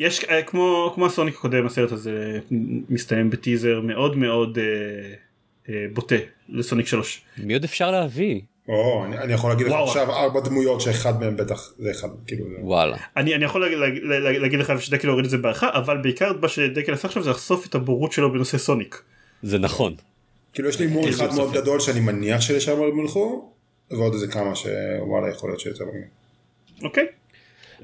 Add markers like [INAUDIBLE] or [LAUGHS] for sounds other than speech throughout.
יש אה, כמו כמו הסוניק הקודם הסרט הזה מסתיים בטיזר מאוד מאוד אה, אה, בוטה לסוניק 3. מי עוד אפשר להביא? או, אני, אני יכול להגיד לך. עכשיו ארבע דמויות שאחד מהם בטח זה אחד כאילו וואלה. אני, אני יכול להגיד, להגיד, להגיד לך שדקל הוריד את זה בערכה אבל בעיקר מה שדקל עשה עכשיו זה לחשוף את הבורות שלו בנושא סוניק. זה נכון. כאילו יש לי הימור אין אחד מאוד. גדול שאני מניח שלשם הם ילכו ועוד איזה כמה שוואלה יכול להיות שיותר מגניב. אוקיי?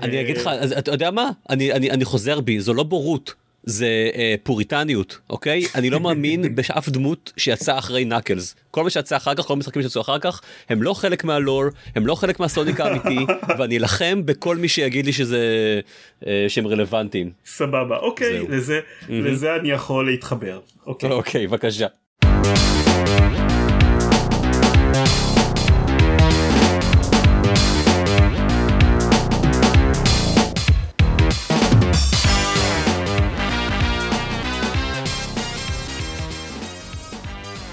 אני אגיד לך, אתה יודע מה? אני, אני, אני חוזר בי, זו לא בורות, זה אה, פוריטניות, אוקיי? אני לא מאמין [LAUGHS] באף דמות שיצאה אחרי נקלס. כל מה שיצא אחר כך, כל המשחקים שיצאו אחר כך, הם לא חלק מהלור, הם לא חלק מהסוניק האמיתי, [LAUGHS] ואני אלחם בכל מי שיגיד לי שזה, אה, שהם רלוונטיים. סבבה אוקיי זהו. לזה לזה אני יכול להתחבר. אוקיי. אוקיי, בבקשה.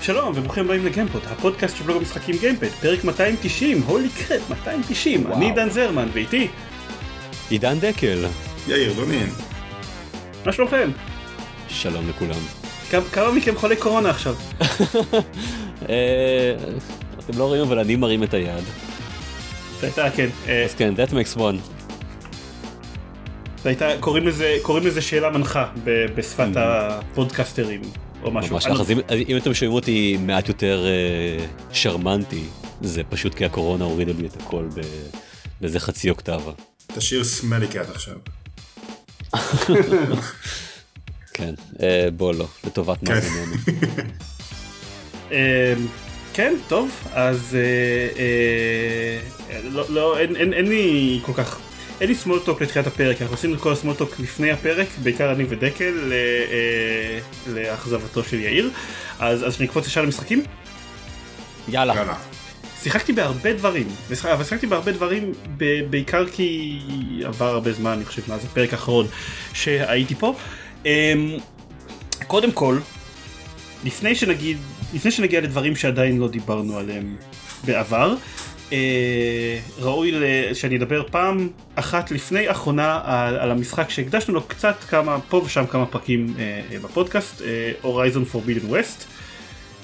שלום וברוכים הבאים לגיימפוד הפודקאסט של בלוג המשחקים גיימפד פרק 290 הולי קרט 290 וואו. אני דן זרמן ואיתי עידן דקל, יאיר דונין. מה שלומכם? שלום לכולם. כמה- כמה מכם חולי קורונה עכשיו? [LAUGHS] אה, אתם לא רואים אבל אני מרים את היד. זה הייתה כן אה, אז כן, that makes one. זה הייתה קוראים לזה קוראים לזה שאלה מנחה ב- בשפת הפודקאסטרים או משהו. ממש אני- ככה, אז אם, אם אתם שומעים אותי מעט יותר אה, שרמנטי, זה פשוט כי הקורונה הורידה לי את הכל ב- באיזה חצי אוקטבה. תשאיר סמלי קאט עכשיו. כן, אה, בוא לא, לטובת מאזיננו. אה, כן טוב אז אה, אה, לא, לא אין, אין, אין לי כל כך אין לי סמולטוק לתחילת הפרק. אנחנו עשינו את כל הסמולטוק לפני הפרק בעיקר אני ודקל ל- אה, לאכזבתו של יאיר. אז אז שנקפוץ ישר למשחקים. יאללה, יאללה. שיחקתי בהרבה דברים. אבל שיחקתי בהרבה דברים ב- בעיקר כי עבר הרבה זמן אני חושב מאז הפרק האחרון שהייתי פה. אמ, קודם כל לפני שנגיד לפני שנגיע לדברים שעדיין לא דיברנו עליהם בעבר ראוי ל- שאני אדבר פעם אחת לפני אחרונה על, על המשחק שהקדשנו לו קצת כמה פה ושם כמה פרקים אה, אה, בפודקאסט Horizon Forbidden West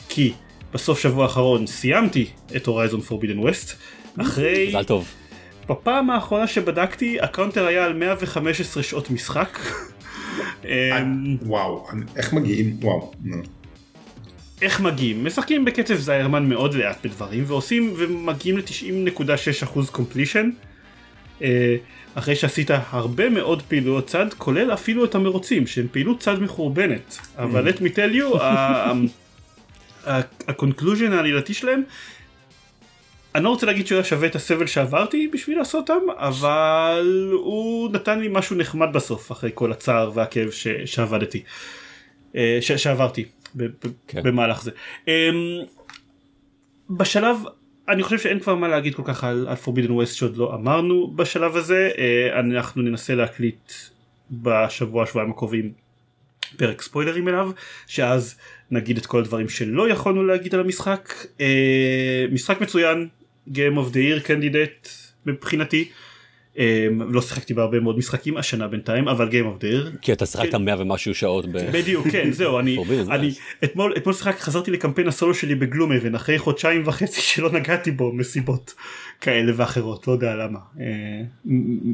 כי בסוף שבוע האחרון סיימתי את Horizon Forbidden West אחרי מזל טוב. בפעם האחרונה שבדקתי ה counter היה על 115 שעות משחק. אמ, וואו איך מגיעים וואו. איך מגיעים? משחקים בקצב זיירמן מאוד לאט בדברים ועושים ומגיעים ל-90.6% completion אחרי שעשית הרבה מאוד פעילויות צד כולל אפילו את המרוצים שהם פעילות צד מחורבנת. אבל let me tell you ה conclusion העלילתי שלהם אני לא רוצה להגיד שהוא היה שווה את הסבל שעברתי בשביל לעשות אותם אבל הוא נתן לי משהו נחמד בסוף אחרי כל הצער והכאב ש- שעבדתי אה, ש- שעברתי כן. במהלך זה. אמ, בשלב אני חושב שאין כבר מה להגיד כל כך על, על Forbidden West שעוד לא אמרנו בשלב הזה אה, אנחנו ננסה להקליט בשבוע שבועיים הקרובים פרק ספוילרים אליו שאז נגיד את כל הדברים שלא יכולנו להגיד על המשחק אה, משחק מצוין Game of the Year candidate מבחינתי לא שיחקתי בהרבה מאוד משחקים השנה בינתיים אבל Game of the Year כי אתה שיחקת 100 ומשהו שעות. בדיוק כן [LAUGHS] זהו אני אני. אתמול אתמול שיחק חזרתי לקמפיין הסולו שלי בגלום אבן אחרי חודשיים וחצי שלא נגעתי בו מסיבות כאלה ואחרות לא יודע למה אה,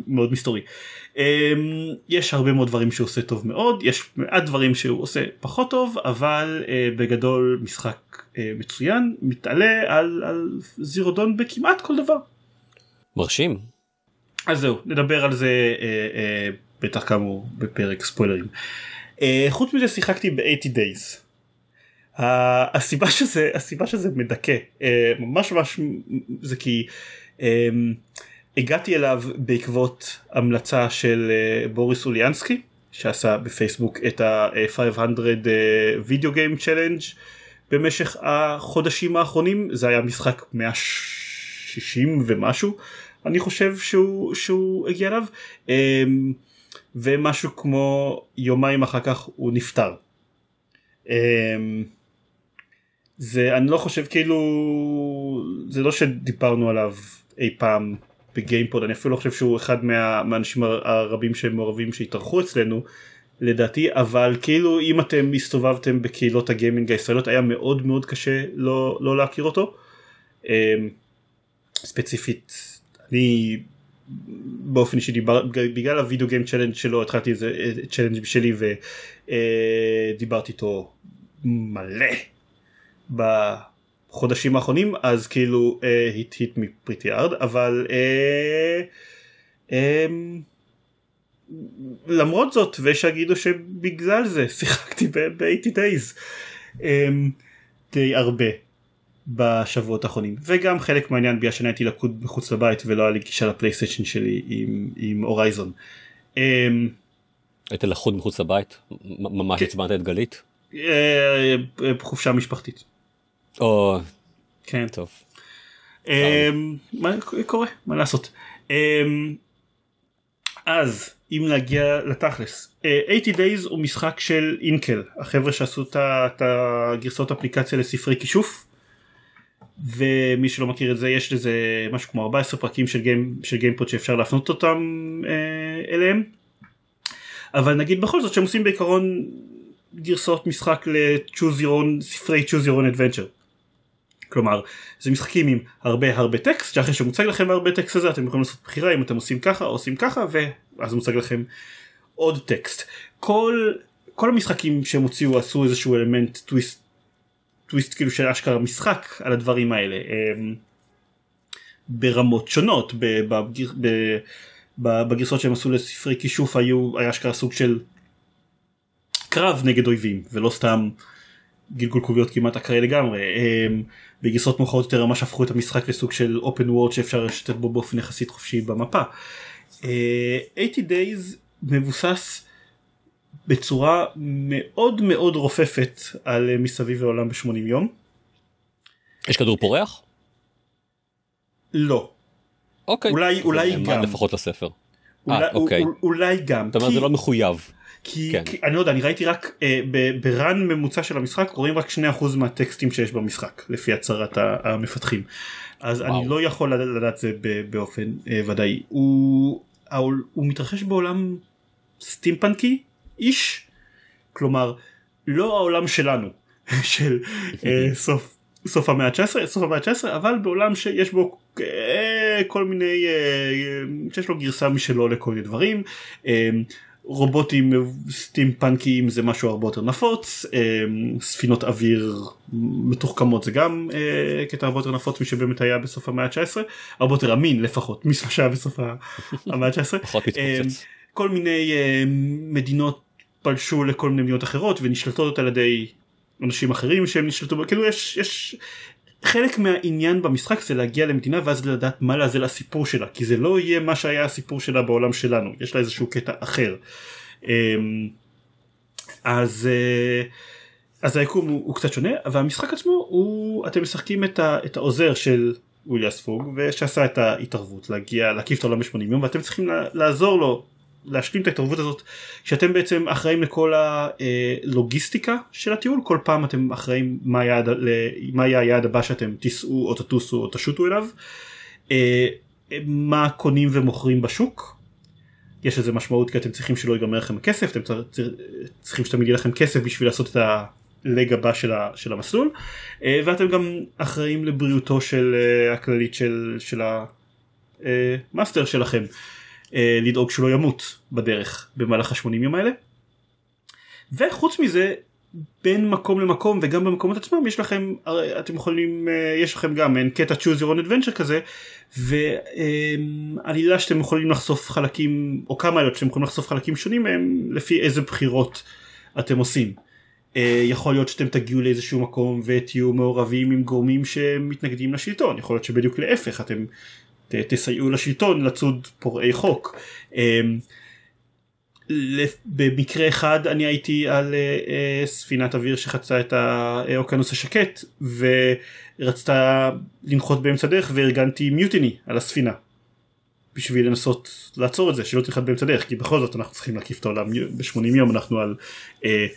מאוד מסתורי. אה, יש הרבה מאוד דברים שהוא עושה טוב מאוד יש מעט דברים שהוא עושה פחות טוב אבל אה, בגדול משחק אה, מצוין מתעלה על, על זירודון בכמעט כל דבר. מרשים. אז זהו נדבר על זה אה, אה, בטח כאמור בפרק ספוילרים. אה, חוץ מזה שיחקתי ב-80 days. ה- הסיבה שזה הסיבה שזה מדכא אה, ממש ממש זה כי אה, הגעתי אליו בעקבות המלצה של אה, בוריס אוליאנסקי שעשה בפייסבוק את ה-500 וידאו גיים צ'לנג' במשך החודשים האחרונים זה היה משחק 160 ומשהו אני חושב שהוא שהוא הגיע אליו אמ, ומשהו כמו יומיים אחר כך הוא נפטר. אמ, זה אני לא חושב כאילו זה לא שדיברנו עליו אי פעם בגיימפוד אני אפילו לא חושב שהוא אחד מה, מהאנשים הרבים שהם מעורבים שהתארחו אצלנו לדעתי אבל כאילו אם אתם הסתובבתם בקהילות הגיימינג הישראליות היה מאוד מאוד קשה לא, לא להכיר אותו. אמ, ספציפית אני באופן אישי דיבר בגלל הווידאו גיים צ'לנג' שלו התחלתי איזה צ'לנג' בשלי ודיברתי איתו מלא בחודשים האחרונים אז כאילו היט היט מפריטי ארד אבל uh, um, למרות זאת ויש שיגידו שבגלל זה שיחקתי ב-80 days um, די הרבה בשבועות האחרונים וגם חלק מהעניין בגלל שאני הייתי לקוד מחוץ לבית ולא היה לי גישה לפלייסטיישן שלי עם, עם הורייזון. Um, היית לחוד מחוץ לבית? ממש כן. עצבנת את גלית? אה, חופשה משפחתית. או, כן. טוב. אמ, מה קורה מה לעשות אמ, אז אם נגיע לתכלס אה, 80 days הוא משחק של אינקל החבר'ה שעשו את הגרסאות אפליקציה לספרי כישוף ומי שלא מכיר את זה יש לזה משהו כמו 14 פרקים של גיים של גיימפוד שאפשר להפנות אותם אה, אליהם. אבל נגיד בכל זאת שהם עושים בעיקרון גרסאות משחק ל-choose your own ספרי choose your own adventure. כלומר זה משחקים עם הרבה הרבה טקסט שאחרי שמוצג לכם הרבה טקסט הזה אתם יכולים לעשות בחירה אם אתם עושים ככה או עושים ככה ואז מוצג לכם עוד טקסט. כל כל המשחקים שהם הוציאו עשו איזשהו אלמנט טוויסט טוויסט כאילו של אשכרה משחק על הדברים האלה אמ, ברמות שונות ב- בגר- ב- ב- בגרסאות שהם עשו לספרי כישוף היו היה אשכרה סוג של קרב נגד אויבים ולא סתם גלגול קוביות כמעט אקראי לגמרי אמ, בגרסאות מאוחרות יותר ממש הפכו את המשחק לסוג של open world שאפשר לשתת בו באופן יחסית חופשי במפה. אה, 80 days מבוסס בצורה מאוד מאוד רופפת על אה, מסביב לעולם ב-80 יום. יש כדור פורח? לא. אוקיי. אולי- אולי גם. לפחות לספר. אולי, אה, אוקיי. אול- אולי גם. אתה אומר כי- זה לא מחויב. כי, כן. כי אני לא יודע אני ראיתי רק אה, ב- ברן ממוצע של המשחק רואים רק 2% מהטקסטים שיש במשחק לפי הצהרת המפתחים אז וואו. אני לא יכול לדעת, זה באופן אה, ודאי הוא, העול- הוא מתרחש בעולם סטימפנקי איש כלומר לא העולם שלנו [LAUGHS] של אה, סוף סוף המאה ה-19 סוף המאה ה-19 אבל בעולם שיש בו אה, כל מיני אה, שיש לו גרסה משלו לכל מיני דברים. רובוטים סטימפנקיים זה משהו הרבה יותר נפוץ ספינות אוויר מתוחכמות זה גם קטע הרבה יותר נפוץ משבאמת היה בסוף המאה ה-19 הרבה יותר אמין לפחות ממה שהיה בסוף המאה ה-19 פחות מתפוצץ. כל מיני מדינות פלשו לכל מיני מדינות אחרות ונשלטות על ידי אנשים אחרים שהם נשלטו כאילו יש יש חלק מהעניין במשחק זה להגיע למדינה ואז לדעת מה לעזל הסיפור שלה כי זה לא יהיה מה שהיה הסיפור שלה בעולם שלנו יש לה איזשהו קטע אחר. אמ, אז אה, אז היקום הוא, הוא קצת שונה והמשחק עצמו הוא אתם משחקים את, ה, את העוזר של וויליאס פוג ושעשה את ההתערבות להגיע להקיף את העולם ב-80 יום ואתם צריכים לעזור לו להשלים את ההתערבות הזאת שאתם בעצם אחראים לכל הלוגיסטיקה של הטיול? כל פעם אתם אחראים מה, היעד, מה יהיה היעד הבא שאתם תיסעו או תטוסו או תשוטו אליו? אה, מה קונים ומוכרים בשוק? יש לזה משמעות כי אתם צריכים שלא ייגמר לכם הכסף אתם צר- צר- צריכים שתמיד יהיה לכם כסף בשביל לעשות את הלג הבא של, ה, המסלול. אה, ואתם גם אחראים לבריאותו של אה, הכללית של, של המאסטר שלכם. אה, לדאוג שלא ימות בדרך במהלך ה-80 יום האלה. וחוץ מזה בין מקום למקום וגם במקומות עצמם יש לכם אתם יכולים אה, יש לכם גם מעין קטע choose your own adventure כזה ועלילה שאתם יכולים לחשוף חלקים או כמה עלילות שאתם יכולים לחשוף חלקים שונים מהם לפי איזה בחירות אתם עושים. אה, יכול להיות שאתם תגיעו לאיזשהו מקום ותהיו מעורבים עם גורמים שמתנגדים לשלטון יכול להיות שבדיוק להפך אתם תסייעו לשלטון לצוד פורעי חוק. אה, לפ- במקרה אחד אני הייתי על אה, אה, ספינת אוויר שחצה את האוקיינוס השקט ורצתה לנחות באמצע דרך וארגנתי מיוטיני על הספינה. בשביל לנסות לעצור את זה שלא תנחת באמצע דרך כי בכל זאת אנחנו צריכים להקיף את העולם ב-80 יום אנחנו על אה,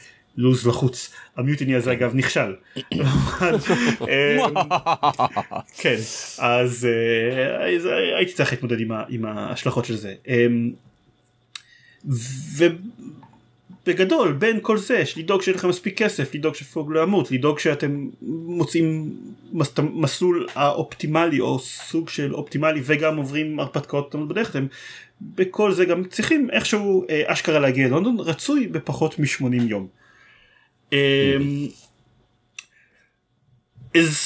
לוז לחוץ המיוטיני הזה אגב נכשל. [LAUGHS] כן אז אה, אז הייתי צריך להתמודד עם ההשלכות של זה. אמ, ובגדול בין כל זה יש לדאוג שיהיה לכם מספיק כסף לדאוג שפוג לא ימות לדאוג שאתם מוצאים מס- את המסלול האופטימלי או סוג של אופטימלי וגם עוברים הרפתקאות בדרך אתם בכל זה גם צריכים איכשהו אה, אשכרה להגיע ללונדון רצוי בפחות מ-80 יום. אמ, אז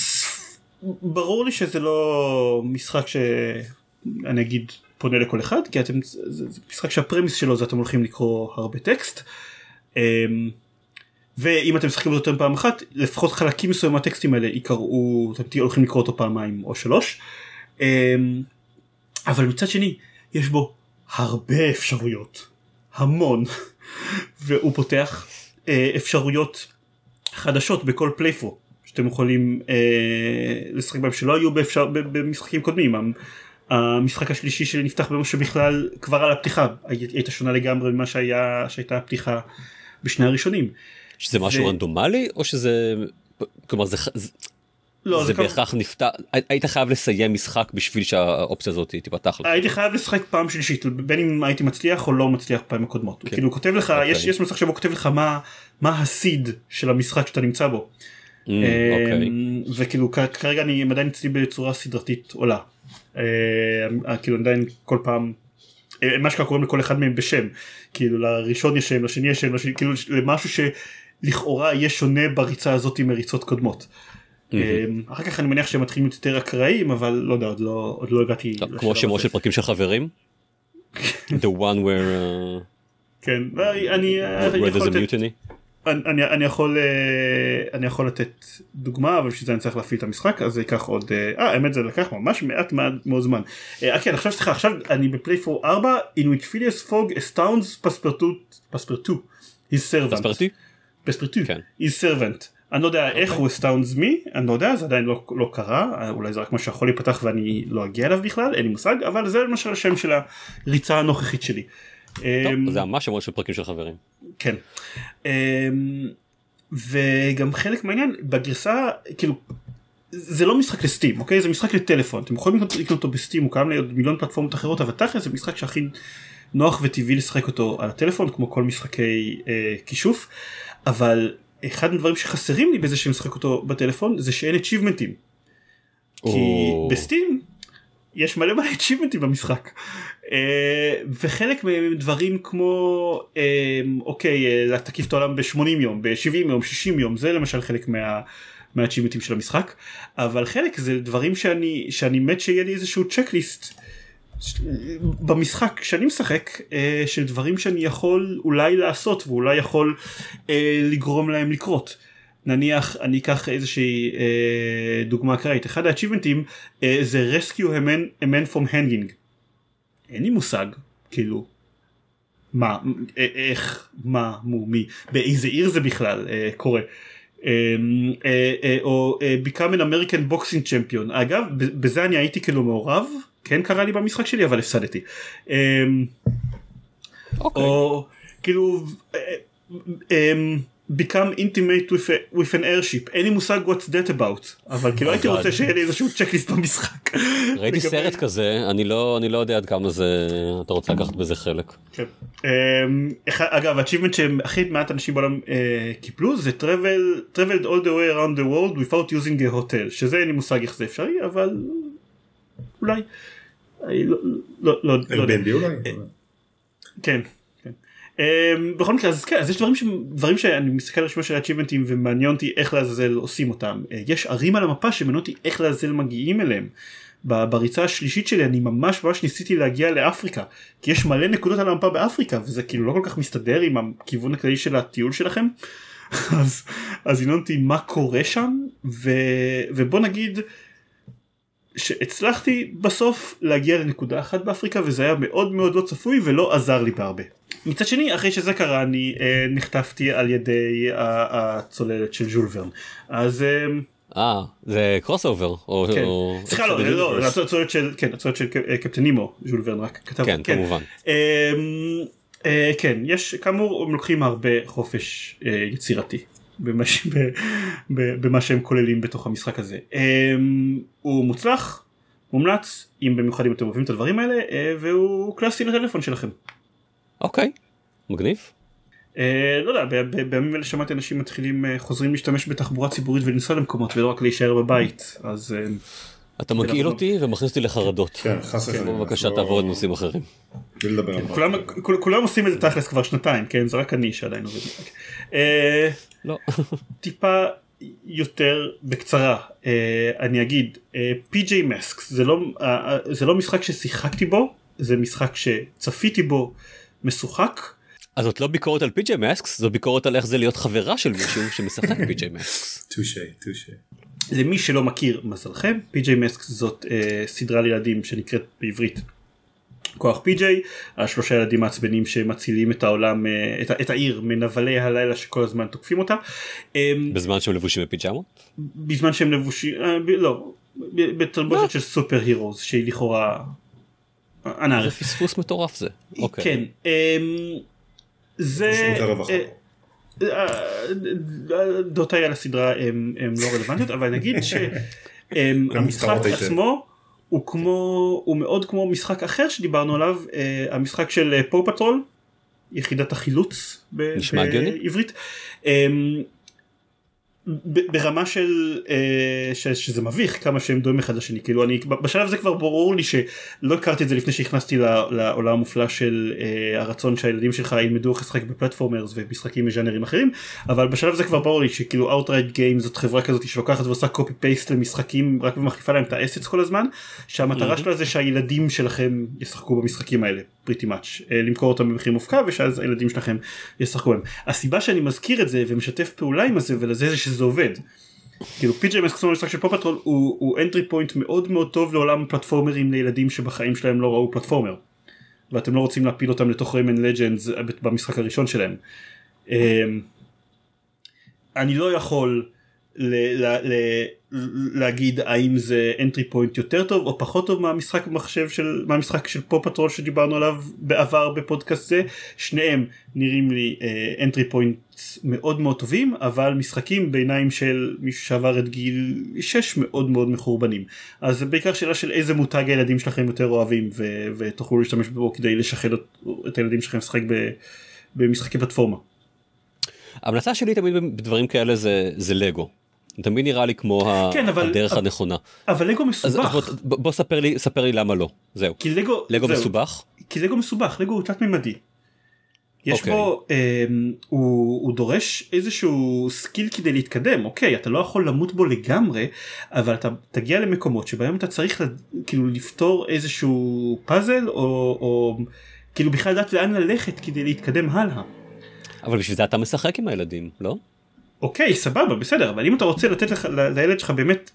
ברור לי שזה לא משחק שאני אגיד פונה לכל אחד כי אתם זה, זה משחק שהפרמיס שלו זה אתם הולכים לקרוא הרבה טקסט. אמ, ואם אתם משחקים אותו פעם אחת לפחות חלקים מסוימים מהטקסטים האלה יקראו אתם הולכים לקרוא אותו פעמיים או שלוש. אמ, אבל מצד שני יש בו הרבה אפשרויות המון והוא פותח אפשרויות חדשות בכל פלייפור שאתם יכולים אה, לשחק בהם שלא היו באפשר, במשחקים קודמים. המ- המשחק השלישי שלי נפתח במה שבכלל כבר על הפתיחה הי- הייתה שונה לגמרי ממה שהיה שהייתה הפתיחה בשני הראשונים. שזה משהו ו- רנדומלי או שזה כלומר זה, לא, זה כבר- בהכרח נפתח היית חייב לסיים משחק בשביל שהאופציה הזאת תיפתח לך. הייתי חייב לשחק פעם שלישית בין אם הייתי מצליח או לא מצליח פעמים הקודמות. הוא כן. כאילו כותב לך אוקיי. יש יש מסך שבו כותב לך מה מה הסיד של המשחק שאתה נמצא בו. Mm, אוקיי. אמ, וכאילו כ- כרגע אני עדיין אצלי בצורה סדרתית עולה. אה, כאילו עדיין כל פעם אה, מה שקרה קוראים לכל אחד מהם בשם כאילו לראשון יש שם לשני יש שם לשני כאילו למשהו שלכאורה יהיה שונה בריצה הזאת מריצות קודמות. אמ, אחר כך אני מניח שהם מתחילים להיות יותר אקראיים אבל לא יודע עוד לא עוד לא הגעתי. טוב, כמו שמות. של פרקים של חברים. [LAUGHS] The one where, uh, כן אני אני where יכול there's a לתת- mutiny. אני, אני, אני יכול אה, אני יכול לתת דוגמה אבל בשביל זה אני צריך להפעיל את המשחק אז זה ייקח עוד אה אה, האמת זה לקח ממש מעט מאוד זמן. אה כן עכשיו סליחה עכשיו אני בפלייפור 4 in which Phileas Fogg astounds Passepartout Passepartout his servant. פספרטי? Passepartout כן. his servant. אני לא יודע איך הוא astounds me אני לא יודע זה עדיין לא, לא קרה אולי זה רק מה שיכול להיפתח ואני לא אגיע אליו בכלל אין לי מושג אבל זה למשל השם של הריצה הנוכחית שלי. טוב, אמ, זה ממש שמות של פרקים של חברים. כן. אמ, וגם חלק מהעניין בגרסה כאילו זה לא משחק לסטים אוקיי זה משחק לטלפון אתם יכולים לקנות אותו בסטים הוא קיים לעוד מיליון פלטפורמות אחרות אבל תכל'ס זה משחק שהכי נוח וטבעי לשחק אותו על הטלפון כמו כל משחקי אה, כישוף אבל אחד הדברים שחסרים לי בזה שמשחק אותו בטלפון זה שאין achievementים. כי. בסטים יש מלא מלא achievementים במשחק. אה, וחלק מהם הם דברים כמו אה, אוקיי אה, תקיף את העולם ב-80 יום ב-70 יום 60 יום זה למשל חלק מה... מהאצ'ימנטים של המשחק. אבל חלק זה דברים שאני שאני מת שיהיה לי איזשהו צ'קליסט במשחק שאני משחק אה, של דברים שאני יכול אולי לעשות ואולי יכול אה, לגרום להם לקרות. נניח אני אקח איזושהי אה, דוגמה אקראית אחד האצ'יבנטים זה rescue a man, a man from hanging. אין לי מושג כאילו מה איך מה מו מי באיזה עיר זה בכלל אה, קורה. אה, או become an American boxing champion אגב בזה אני הייתי כאילו מעורב כן קרה לי במשחק שלי אבל הפסדתי. אה, אוקיי. או כאילו אה, אה, become intimate with, a, with an airship אין לי מושג what's that about אבל כאילו הייתי. רוצה שיהיה לי איזשהו צ'קליסט במשחק. ראיתי סרט כזה, אני לא אני לא יודע עד כמה זה, אתה רוצה לקחת בזה חלק. כן. אמ, אגב achievement שהכי מעט אנשים בעולם אה, קיפלו זה travel traveled all the way around the world without using a hotel שזה אין לי מושג איך זה אפשרי אבל אולי. אני לא לא לא לא יודע. אולי? כן. כן. Um, בכל מקרה אז כן אז יש דברים. דברים שאני מסתכל על רשימה של achievementים ומעניין אותי איך לעזאזל עושים אותם uh, יש ערים על המפה שמעניין אותי איך לעזאזל מגיעים אליהם. בריצה השלישית שלי אני ממש ממש ניסיתי להגיע לאפריקה כי יש מלא נקודות על המפה באפריקה וזה כאילו לא כל כך מסתדר עם הכיוון הכללי של הטיול שלכם [LAUGHS] אז אז עניין אותי מה קורה שם ו... ובוא נגיד שהצלחתי בסוף להגיע לנקודה אחת באפריקה וזה היה מאוד מאוד לא צפוי ולא עזר לי בהרבה. מצד שני אחרי שזה קרה אני אה, נחטפתי על ידי הצוללת של ז'ול ורן אז אה, אה, זה crossover. או- כן. סליחה לא, לא, לא, הצוללת של כן הצוללת של קפטן נימו ז'ול ורן רק כתב כן, כמובן. אמ, אה, כן יש כאמור הם לוקחים הרבה חופש אה, יצירתי במה, ש- במה שהם כוללים בתוך המשחק הזה. אה, הוא מוצלח, מומלץ, אם במיוחד אם אתם אוהבים את הדברים האלה, אה, והוא קלאסי לטלפון שלכם. אוקיי, מגניב. אה, לא יודע, ב- ב- בימים אלה שמעתי אנשים מתחילים, אה, חוזרים להשתמש בתחבורה ציבורית ולנסוע למקומות ולא רק להישאר בבית, אז אה, אתה מגעיל אותי ומכניס אותי לחרדות. כן, חס וחלילה. בבקשה לא- תעבור לנושאים אחרים. על כולם, כול- כולם עושים את זה תכלס כבר שנתיים, כן? זה רק אני שעדיין עובד. אה, לא. טיפה יותר בקצרה אה, אני אגיד פי.ג'יי מסקס זה לא אה, אה, זה לא משחק ששיחקתי בו זה משחק שצפיתי בו משוחק אז זאת לא ביקורת על פי.ג'יי מסקס, זו ביקורת על איך זה להיות חברה של מישהו שמשחק פי.ג'יי מסקס. טושה, טושה. למי שלא מכיר מזלכם פי.ג'יי מסקס זאת אה, סדרה לילדים שנקראת בעברית כוח פי.ג'יי השלושה ילדים מעצבנים שמצילים את העולם אה, את, את העיר מנבלי הלילה שכל הזמן תוקפים אותה. אה, בזמן שהם לבושים בפיג'מות? בזמן שהם לבושים, אה, ב- לא, בתלבושת של סופר הירוס שהיא לכאורה, אנא זה. פספוס מטורף זה. אוקיי. כן, אמ, זה, דעותיי על הסדרה הם הם לא רלוונטיות אבל נגיד שהמשחק. [LAUGHS] עצמו הוא כמו הוא מאוד כמו משחק אחר שדיברנו עליו אה, המשחק של Paw Patrol יחידת החילוץ. בעברית. ברמה של אה, ש, שזה מביך כמה שהם דומים אחד לשני. כאילו אני בשלב הזה כבר ברור לי שלא הכרתי את זה לפני שנכנסתי ל- לעולם המופלא של אה, הרצון שהילדים שלך ילמדו איך לשחק ב platformers ומשחקים מז'אנרים אחרים אבל בשלב הזה כבר ברור לי שכאילו Outright Games זאת חברה כזאת שלוקחת ועושה copy paste למשחקים רק ומחליפה להם את ה assets כל הזמן שהמטרה שלה זה שהילדים שלכם ישחקו במשחקים האלה pretty much למכור אותם במחיר מופקע ושאז הילדים שלכם ישחקו בהם הסיבה שאני מזכיר את זה ומשתף פעולה עם הזה ולזה זה שזה עובד. כאילו פי.ג'יי מסקסון המשחק של Paw Patrol הוא, הוא entry point מאוד מאוד טוב לעולם הפלטפורמרים לילדים שבחיים שלהם לא ראו platformer. ואתם לא רוצים להפיל אותם לתוך Rayman Legends במשחק הראשון שלהם. אמ, אני לא יכול ל- ל- ל- להגיד האם זה entry point יותר טוב או פחות טוב מהמשחק מחשב של מהמשחק של Paw Patrol שדיברנו עליו בעבר בפודקאסט זה שניהם נראים לי uh, entry point מאוד מאוד טובים אבל משחקים בעיניים של מישהו שעבר את גיל 6 מאוד מאוד מחורבנים אז זה בעיקר שאלה של איזה מותג הילדים שלכם יותר אוהבים ו- ותוכלו להשתמש בו כדי לשחד את- את הילדים שלכם לשחק במשחקי פלטפורמה. ההמלצה שלי תמיד בדברים כאלה זה זה לגו. תמיד נראה לי כמו כן, אבל- הדרך אבל- הנכונה. אבל לגו אז מסובך. אז בוא- בוא ספר לי ספר לי למה לא. זהו. כי לגו, לגו זהו. מסובך? כי לגו מסובך, לגו הוא תלת מימדי. יש אוקיי. בו, אה, הוא, הוא דורש איזשהו skill כדי להתקדם, אוקיי, אתה לא יכול למות בו לגמרי, אבל אתה תגיע למקומות שבהם אתה צריך ל, כאילו לפתור איזשהו פאזל, או, או כאילו בכלל לדעת לאן ללכת כדי להתקדם הלאה. אבל בשביל זה אתה משחק עם הילדים, לא? אוקיי, סבבה, בסדר, אבל אם אתה רוצה לתת לך, לילד שלך באמת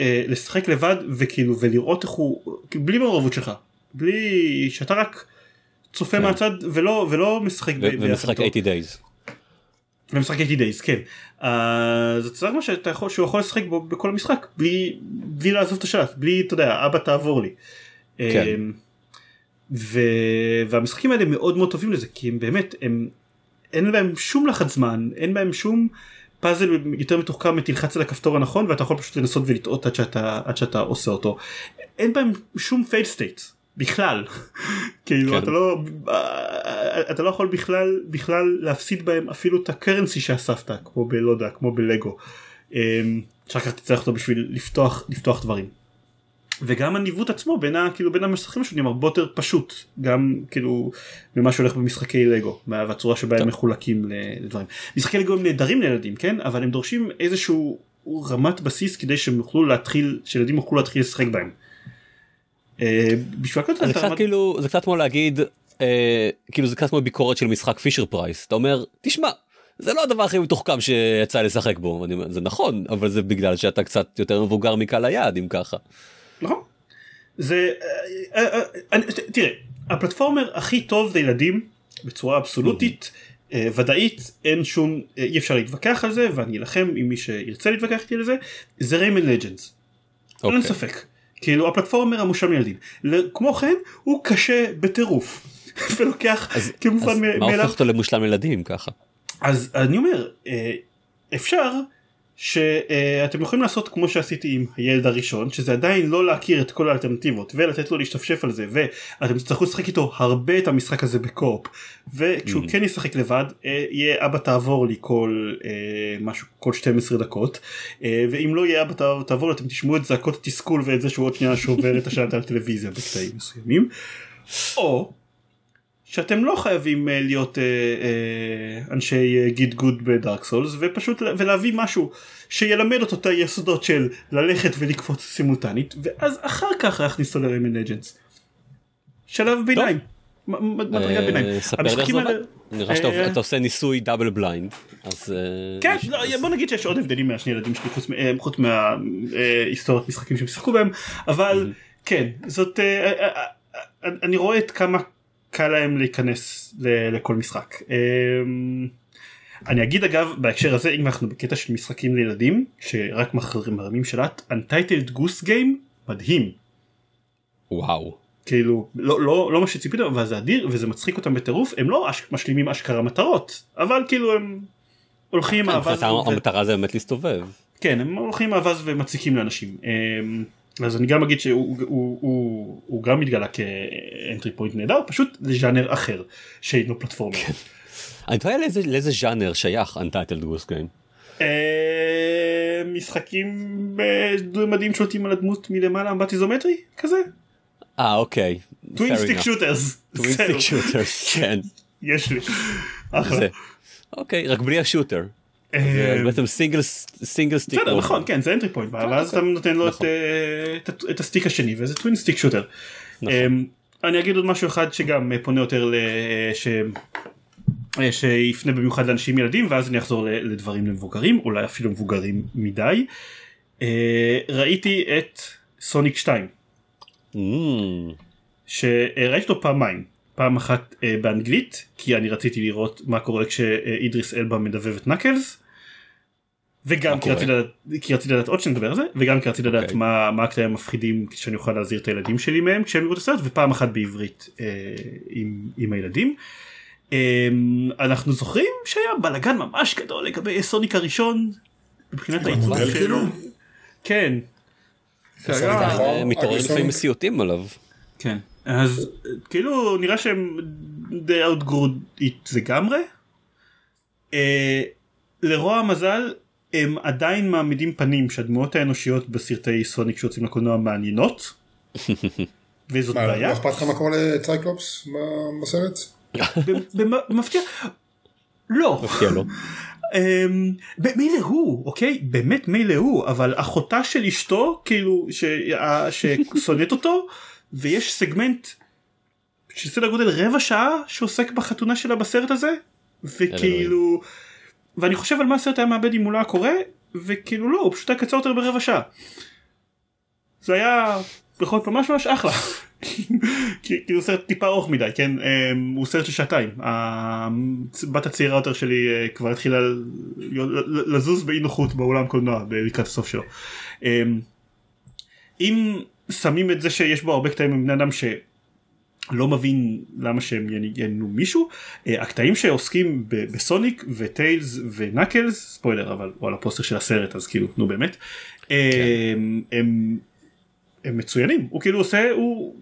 אה, לשחק לבד וכאילו ולראות איך הוא, בלי מעורבות שלך, בלי שאתה רק צופה כן. מהצד ולא ולא משחק ו- ומשחק איתו. 80 days. ומשחק 80 days, כן. אז אתה צריך מה שאתה יכול, שהוא יכול לשחק בו בכל המשחק בלי, בלי לעזוב את השלט, בלי, אתה יודע, אבא תעבור לי. כן. אמ, ו... והמשחקים האלה מאוד מאוד טובים לזה כי הם באמת הם אין בהם שום לחץ זמן אין בהם שום פאזל יותר מתוחכם תלחץ על הכפתור הנכון ואתה יכול פשוט לנסות ולטעות עד שאתה עד שאתה עושה אותו אין בהם שום fail state בכלל [LAUGHS] כאילו כן. אתה לא אתה לא יכול בכלל בכלל להפסיד בהם אפילו את ה currency שאספת כמו בלא יודע כמו בלגו אמ, שאחר כך תצטרך אותו בשביל לפתוח לפתוח דברים. וגם הניווט עצמו בין, ה, כאילו, בין המשחקים השונים הרבה יותר פשוט גם כאילו ממה שהולך במשחקי לגו והצורה שבה הם טוב. מחולקים לדברים. משחקי לגו הם נהדרים לילדים כן אבל הם דורשים איזשהו רמת בסיס כדי שהם יוכלו להתחיל שילדים יוכלו להתחיל לשחק בהם. אה, בשביל הכל זה קצת כאילו זה קצת כמו להגיד אה, כאילו זה קצת כמו ביקורת של משחק פישר פרייס אתה אומר תשמע זה לא הדבר הכי מתוחכם שיצא לשחק בו זה נכון אבל זה בגלל שאתה קצת יותר מבוגר מקהל היעד אם ככה. נכון. זה אה, אה, אה, תראה הפלטפורמר הכי טוב לילדים בצורה אבסולוטית ודאית אין שום אי אפשר להתווכח על זה ואני אלחם עם מי שירצה להתווכח איתי על זה זה ריימן לג'נדס. אין אוקיי. ספק. כאילו הפלטפורמר המושלם לילדים. ל- כמו כן הוא קשה בטירוף. [LAUGHS] ולוקח אז, כמובן אז מ- מה מאליו. הופך אותו למושלם ילדים ככה? אז אני אומר אפשר שאתם יכולים לעשות כמו שעשיתי עם הילד הראשון שזה עדיין לא להכיר את כל האלטרנטיבות ולתת לו להשתפשף על זה ואתם תצטרכו לשחק איתו הרבה את המשחק הזה בקופ וכשהוא Mm. כן ישחק לבד אה, יהיה אבא תעבור לי כל אה, משהו כל 12 דקות. אה, ואם לא יהיה אבא תעבור- אתם תשמעו את זעקות התסכול ואת זה שהוא עוד שנייה שובר את השלט על הטלוויזיה בקטעים מסוימים. או שאתם לא חייבים אה, להיות אה, אה, אנשי git gud ב Dark Souls ופשוט לה- ולהביא משהו שילמד אותו את היסודות של ללכת ולקפוץ סימולטנית ואז אחר כך להכניס אותו ל Rayman Legends. שלב ביניים. מדרגת ביניים. ספר לי איך זה עובד. נראה שאתה אתה עושה ניסוי double blind. אז כן, לא, בוא נגיד שיש עוד הבדלים מהשני ילדים שלי חוץ, מההיסטוריות משחקים שהם שיחקו בהם אבל כן זאת אני רואה את כמה קל להם להיכנס ל- לכל משחק. אה, אני אגיד אגב בהקשר הזה אם אנחנו בקטע של משחקים לילדים שרק מרמים שלט Untitled Goose Game מדהים וואו. כאילו לא לא לא מה שציפיתם אבל זה אדיר וזה מצחיק אותם בטירוף הם לא אש, משלימים אשכרה מטרות אבל כאילו הם הולכים עם מבחינתם ו- המטרה זה באמת להסתובב. כן הם הולכים עם האווז ומציקים לאנשים אמ, אז אני גם אגיד שהוא הוא, הוא, הוא גם מתגלה כ entry point נהדר פשוט לז'אנר אחר שאינו פלטפורמה. אני תוהה לאיזה- ז'אנר שייך Untitled Goose Game. אה, משחקים מדהים שולטים על הדמות מלמעלה מבט איזומטרי כזה אה אוקיי. twin Fair stick enough. shooters. twin stick shooters. כן. [LAUGHS] יש לי. אחלה. זה. אוקיי רק בלי ה shooter. אה, בעצם single single stick. בסדר נכון כן זה entry point ואז אתה נותן לו את, נכון. אה, את ה stick השני וזה twin stick shooter. אני אגיד עוד משהו אחד שגם אה, פונה יותר שיפנה במיוחד לאנשים ילדים ואז אני אחזור לדברים למבוגרים אולי אפילו מבוגרים מדי. ראיתי את Sonic 2 Mm, שראיתי אותו פעמיים פעם אחת אה, באנגלית כי אני רציתי לראות מה קורה כשאידריס אלבה מדבב את נקלס. וגם כי רציתי? לדעת, כי רציתי לדעת עוד שנדבר על זה וגם כי רציתי לדעת אוקיי. מה, מה הקטעים המפחידים שאני אוכל להזהיר את הילדים שלי מהם כשהם יראו את הסרט ופעם אחת בעברית אה, עם, עם הילדים. אה, אנחנו זוכרים שהיה בלאגן ממש גדול לגבי סוניק הראשון מבחינת העיצוב שלו. כאילו? כן. היה- נכון. אה, מתעורר לפעמים מסיוטים עליו. כן אז כאילו נראה שהם די outgrew it לגמרי. אה, לרוע המזל הם עדיין מעמידים פנים שהדמויות האנושיות בסרטי סוניק שיוצאים לקולנוע מעניינות. [LAUGHS] וזאת מה, לא בעיה. אכפת לך מה קורה לצייקלופס ב- בסרט? [LAUGHS] במ- במפתיע. לא. מפתיע לו. [LAUGHS] אמ, מילא הוא אוקיי באמת מילא הוא אבל אחותה של אשתו כאילו ששונאת אותו ויש סגמנט של סדר גודל רבע שעה שעוסק בחתונה שלה בסרט הזה וכאילו ואני חושב על מה הסרט היה מאבד אם הוא לא היה קורה וכאילו לא הוא פשוט היה קצר יותר ברבע שעה. זה היה יכול להיות ממש ממש אחלה. [LAUGHS] כי- כאילו סרט טיפה ארוך מדי כן אמ, הוא סרט של שעתיים הבת הצעירה יותר שלי אה, כבר התחילה לזוז באי נוחות באולם קולנוע לקראת הסוף שלו. אמ, אם שמים את זה שיש בו הרבה קטעים עם בני אדם שלא מבין למה שהם ייהנו מישהו. אה, הקטעים שעוסקים בסוניק וטיילס ונקלס ספוילר אבל הוא על הפוסטר של הסרט אז כאילו נו באמת. הם, הם, הם מצוינים. הוא כאילו עושה הוא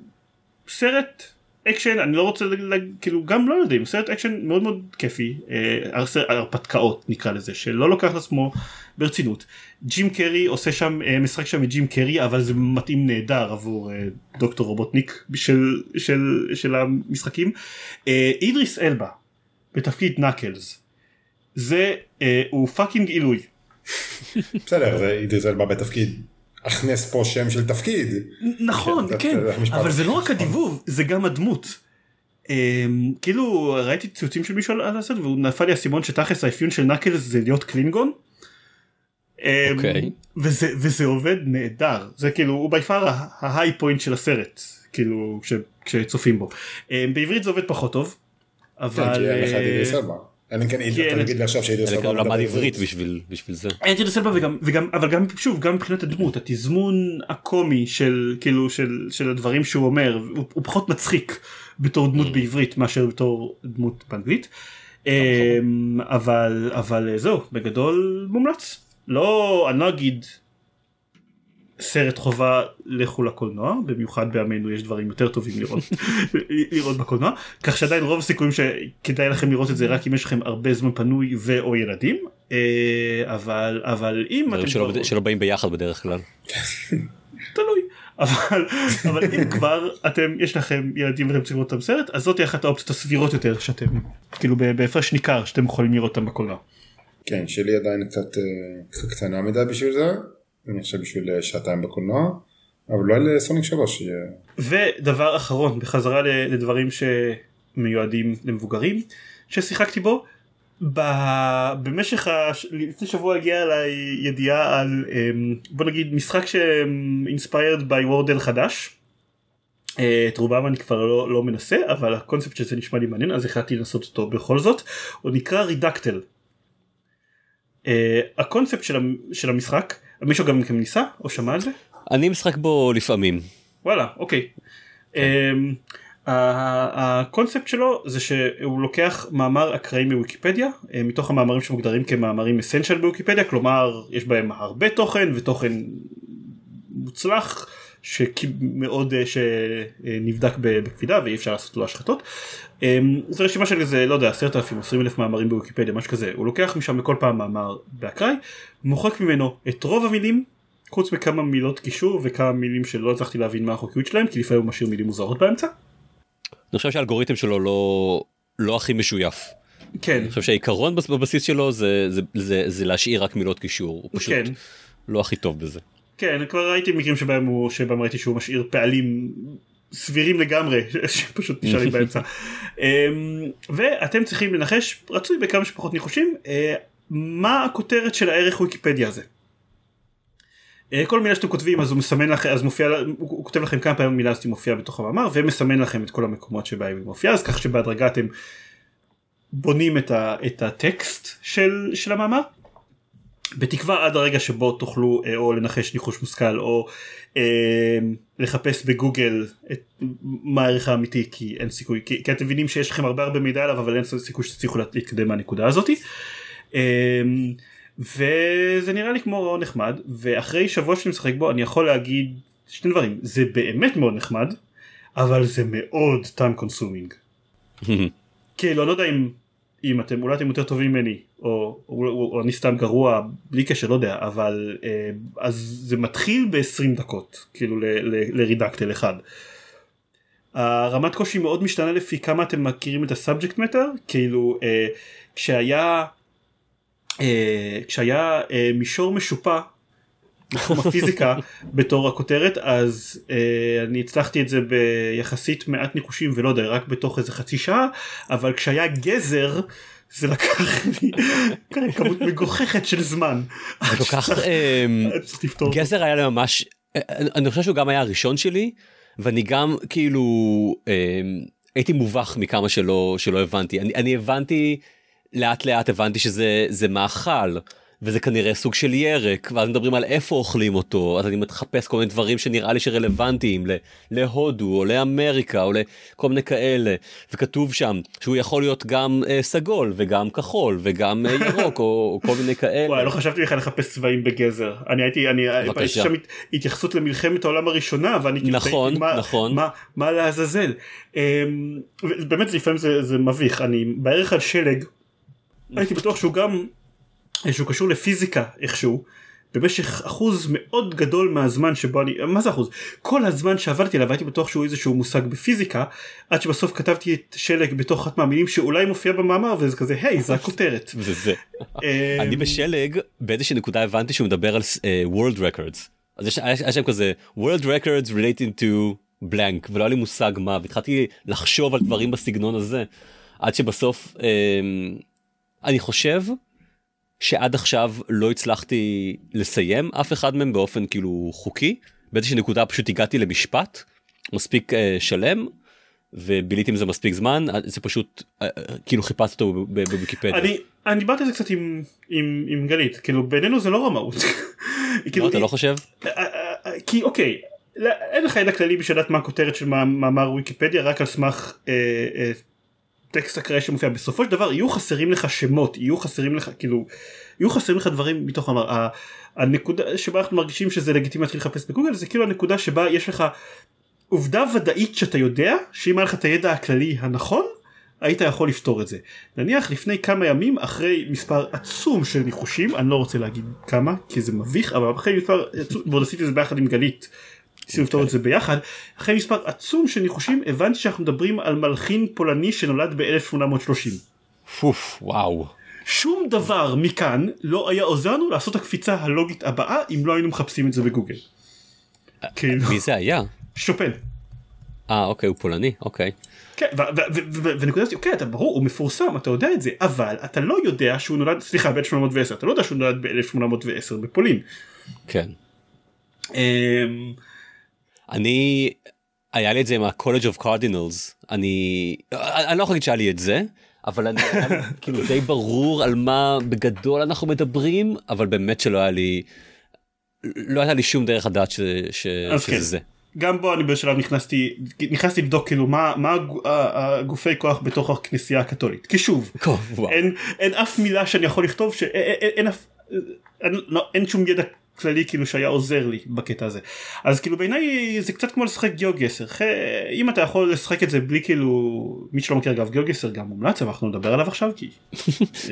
סרט אקשן אני לא רוצה ל- ל- כאילו גם לא יודעים סרט אקשן מאוד מאוד כיפי אה, הרפתקאות נקרא לזה שלא לוקח את עצמו ברצינות ג'ים קרי עושה שם אה, משחק שם את ג'ים קרי אבל זה מתאים נהדר עבור אה, דוקטור רובוטניק של, של, של המשחקים אה, אידריס אלבה בתפקיד נקלס זה הוא fucking עילוי בסדר, זה אידריס אלבה בתפקיד. הכנס פה שם של תפקיד. נכון כן, כן אבל זה לא רק. הדיבוב זה גם הדמות. אמ, כאילו ראיתי ציוצים של מישהו על- הסרט והוא נפל לי האסימון שתכלס האפיון של נקלס זה להיות קלינגון. אמ, אוקיי. וזה וזה עובד נהדר זה כאילו הוא by far ה high point של הסרט כאילו כש- כשצופים בו. אמ, בעברית זה עובד פחות טוב. כן, אבל אה. אלא אם כן אתה אין- תגיד לי עכשיו שאידריס אלבה למד עברית בשביל בשביל זה. וגם אבל גם שוב גם מבחינת הדמות התזמון הקומי של כאילו של של הדברים שהוא אומר הוא, פחות מצחיק בתור דמות בעברית מאשר בתור דמות באנגלית. אמ, אבל אבל אה, זהו בגדול מומלץ לא אני לא אגיד סרט חובה לכו לקולנוע במיוחד בימינו יש דברים יותר טובים לראות [LAUGHS] לראות בקולנוע כך שעדיין רוב הסיכויים שכדאי לכם לראות את זה רק אם יש לכם הרבה זמן פנוי ואו ילדים אה, אבל אבל אם אתם שלא, כבר- שלא באים ביחד בדרך כלל. [LAUGHS] תלוי אבל אבל אם כבר אתם יש לכם ילדים ואתם צריכים לראות אותם סרט אז זאת אחת האופציות הסבירות יותר שאתם כאילו בהפרש ניכר שאתם יכולים לראות אותם בקולנוע. כן, שלי עדיין אה, קצת קטנה מדי בשביל זה, אני חושב בשביל אה, שעתיים בקולנוע, אבל אולי לסוניק 3 יהיה... ודבר אחרון בחזרה לדברים שמיועדים למבוגרים ששיחקתי בו במשך הש... לפני שבוע הגיעה אליי ידיעה על אמ, בוא נגיד משחק ש inspired by Wordle חדש. אה, את רובם אני כבר לא, לא מנסה אבל הקונספט של זה נשמע לי מעניין אז החלטתי לנסות אותו בכל זאת הוא נקרא רידקטל. הקונספט של, המ- של המשחק מישהו גם מכם ניסה או שמע על זה? אני משחק בו לפעמים. וואלה אוקיי. אמ, הקונספט שלו זה שהוא לוקח מאמר אקראי מוויקיפדיה אה, מתוך המאמרים שמוגדרים כמאמרים אסנשל בוויקיפדיה כלומר יש בהם הרבה תוכן ותוכן מוצלח שמאוד אה, שנבדק ב- בקפידה ואי אפשר לעשות לו השחתות. אמ, זו רשימה של איזה לא יודע 10,000 20 אלף מאמרים בוויקיפדיה משהו כזה הוא לוקח משם בכל פעם מאמר באקראי מוחק ממנו את רוב המילים חוץ מכמה מילות קישור וכמה מילים שלא הצלחתי להבין מה החוקיות שלהם כי לפעמים הוא משאיר מילים מוזרות באמצע. אני חושב שהאלגוריתם שלו לא לא הכי משויף. כן אני חושב שהעיקרון בס- בבסיס שלו זה זה זה זה להשאיר רק מילות קישור הוא פשוט כן לא הכי טוב בזה. כן כבר ראיתי מקרים שבהם הוא שבהם ראיתי שהוא משאיר פעלים סבירים לגמרי [LAUGHS] שפשוט נשארים באמצע. [LAUGHS] אמ, ואתם צריכים לנחש רצוי בכמה שפחות ניחושים אה, מה הכותרת של הערך ויקיפדיה הזה. אה, כל מילה שאתם כותבים אז הוא מסמן לכם אז מופיע הוא, הוא כותב לכם כמה פעמים מילה הזאת מופיעה בתוך המאמר ומסמן לכם את כל המקומות שבהם היא מופיעה אז כך שבהדרגה אתם בונים את, ה, את הטקסט של, של המאמר בתקווה עד הרגע שבו תוכלו אה, או לנחש ניחוש מושכל או אה, לחפש בגוגל את מה הערך האמיתי כי אין סיכוי כי, כי אתם מבינים שיש לכם הרבה הרבה מידע עליו אבל אין סיכוי שתצליחו להתקדם מהנקודה הזאתי. אה, וזה נראה לי כמו נחמד ואחרי שבוע שאני משחק בו אני יכול להגיד שני דברים זה באמת מאוד נחמד אבל זה מאוד time consuming. [LAUGHS] כאילו אני לא יודע אם אם אתם אולי אתם יותר טובים ממני או, או, או, או אני סתם גרוע בלי קשר לא יודע אבל אה, אז זה מתחיל ב-20 דקות כאילו לרידקטל אחד. הרמת קושי מאוד משתנה לפי כמה אתם מכירים את הסאבג'קט מטר כאילו אה, כשהיה אה, כשהיה אה, מישור משופע בתחום הפיזיקה [LAUGHS] בתור הכותרת אז אה, אני הצלחתי את זה ביחסית מעט ניחושים ולא יודע רק בתוך איזה חצי שעה אבל כשהיה גזר זה לקח לי כמות מגוחכת של זמן. זה כל כך אמ, אותו. גזר היה לי ממש אני אני חושב שהוא גם היה הראשון שלי ואני גם כאילו אמ, הייתי מובך מכמה שלא שלא הבנתי אני אני הבנתי לאט לאט הבנתי שזה זה מאכל. וזה כנראה סוג של ירק ואז מדברים על איפה אוכלים אותו אז אני מחפש כל מיני דברים שנראה לי שרלוונטיים ל- להודו או לאמריקה או לכל מיני כאלה וכתוב שם שהוא יכול להיות גם אה, סגול וגם כחול וגם אה, ירוק או, או כל מיני כאלה. וואי לא חשבתי בכלל לחפש צבעים בגזר אני הייתי אני בבקשה. יש שם הת- התייחסות למלחמת העולם הראשונה ואני כאילו נכון, מה- נכון. מה מה לעזאזל אמ, באמת לפעמים זה זה מביך אני בערך על שלג הייתי בטוח שהוא גם שהוא קשור לפיזיקה איכשהו במשך אחוז מאוד גדול מהזמן שבו אני מה זה אחוז כל הזמן שעבדתי עליו הייתי בטוח שהוא איזשהו מושג בפיזיקה עד שבסוף כתבתי את שלג בתוך אחת מהמילים שאולי מופיע במאמר וזה כזה היי זה הכותרת. זה זה. אמ, אני בשלג באיזושהי נקודה הבנתי שהוא מדבר על אה, world records. אז יש היה שם כזה world records relating to blank ולא היה לי מושג מה והתחלתי לחשוב על דברים בסגנון הזה עד שבסוף אמ, אני חושב שעד עכשיו לא הצלחתי לסיים אף אחד מהם באופן כאילו חוקי באיזושהי נקודה פשוט הגעתי למשפט מספיק אה, שלם וביליתי עם זה מספיק זמן עד זה פשוט אה, אה, כאילו חיפשתי אותו בוויקיפדיה. אני אני דיברתי על זה קצת עם עם עם גלית כאילו בינינו זה לא רמאות. [LAUGHS] כאילו, אתה לא חושב? אה, אה, אה, כי אוקיי אין לך ידע כללי בשביל לדעת מה הכותרת של מאמר ויקיפדיה רק על סמך טקסט אקראי שמופיע בסופו של דבר יהיו חסרים לך שמות יהיו חסרים לך כאילו יהיו חסרים לך דברים מתוך המר... הנקודה שבה אנחנו מרגישים שזה לגיטימי להתחיל לחפש בגוגל זה כאילו הנקודה שבה יש לך עובדה ודאית שאתה יודע שאם היה לך את הידע הכללי הנכון היית יכול לפתור את זה. נניח לפני כמה ימים אחרי מספר עצום של ניחושים אני לא רוצה להגיד כמה כי זה מביך אבל אחרי מספר עצום ועוד עשיתי את זה ביחד עם גלית. ניסינו לפתור את זה ביחד אחרי מספר עצום של ניחושים הבנתי שאנחנו מדברים על מלחין פולני שנולד ב-1830. פוף וואו. שום דבר מכאן לא היה עוזר לנו לעשות הקפיצה הלוגית הבאה אם לא היינו מחפשים את זה בגוגל. כאילו. מי זה היה? שופן. אה אוקיי הוא פולני אוקיי. כן, ונקודה אוקיי אתה ברור הוא מפורסם אתה יודע את זה אבל אתה לא יודע שהוא נולד סליחה ב-1810 אתה לא יודע שהוא נולד ב-1810 בפולין. כן. אני היה לי את זה עם ה-College of Cardinals אני אני לא יכול להגיד שהיה לי את זה אבל אני [LAUGHS] כאילו די ברור על מה בגדול אנחנו מדברים אבל באמת שלא היה לי לא הייתה לי שום דרך לדעת שזה כן. זה. גם בו אני בשלב נכנסתי נכנסתי לבדוק כאילו מה מה הגופי כוח בתוך הכנסייה הקתולית כי שוב [LAUGHS] אין, אין אף מילה שאני יכול לכתוב שאין אין, אין, אין, לא, אין שום ידע כללי כאילו שהיה עוזר לי בקטע הזה אז כאילו בעיניי זה קצת כמו לשחק גיאוגסר אם אתה יכול לשחק את זה בלי כאילו מי שלא מכיר אגב גיאוגסר גם מומלץ אבל אנחנו נדבר עליו עכשיו כי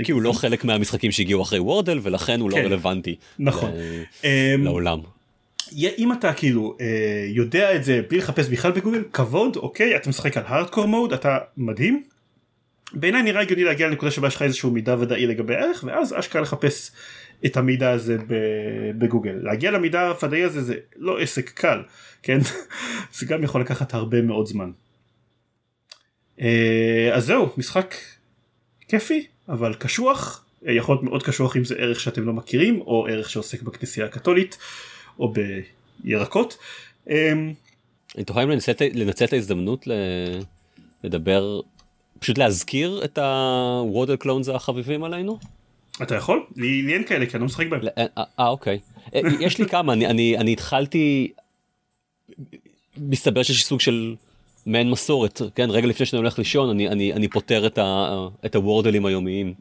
כי הוא לא חלק מהמשחקים שהגיעו אחרי וורדל ולכן הוא לא כן, רלוונטי נכון אמ, לעולם. אם אתה כאילו אה, יודע את זה בלי לחפש בכלל בגוגל כבוד אוקיי אתה משחק על הארדקור מוד אתה מדהים. בעיניי נראה הגיוני להגיע לנקודה שבה יש לך איזשהו מידע ודאי לגבי הערך ואז אשכרה לחפש את המידע הזה בגוגל להגיע למידע הוודאי הזה זה לא עסק קל כן [LAUGHS] זה גם יכול לקחת הרבה מאוד זמן. אה, אז זהו משחק כיפי אבל קשוח יכול להיות מאוד קשוח אם זה ערך שאתם לא מכירים או ערך שעוסק בכנסייה הקתולית. או בירקות. אני תוכל לנצל את ההזדמנות לדבר פשוט להזכיר את הוודל קלונס החביבים עלינו? אתה יכול? לי אין כאלה כי אני לא משחק בהם. אה, אה אוקיי. אה, יש לי כמה אני אני אני התחלתי מסתבר שיש סוג של מעין מסורת כן רגע לפני שאני הולך לישון אני אני אני פותר את, ה, את הוורדלים היומיים.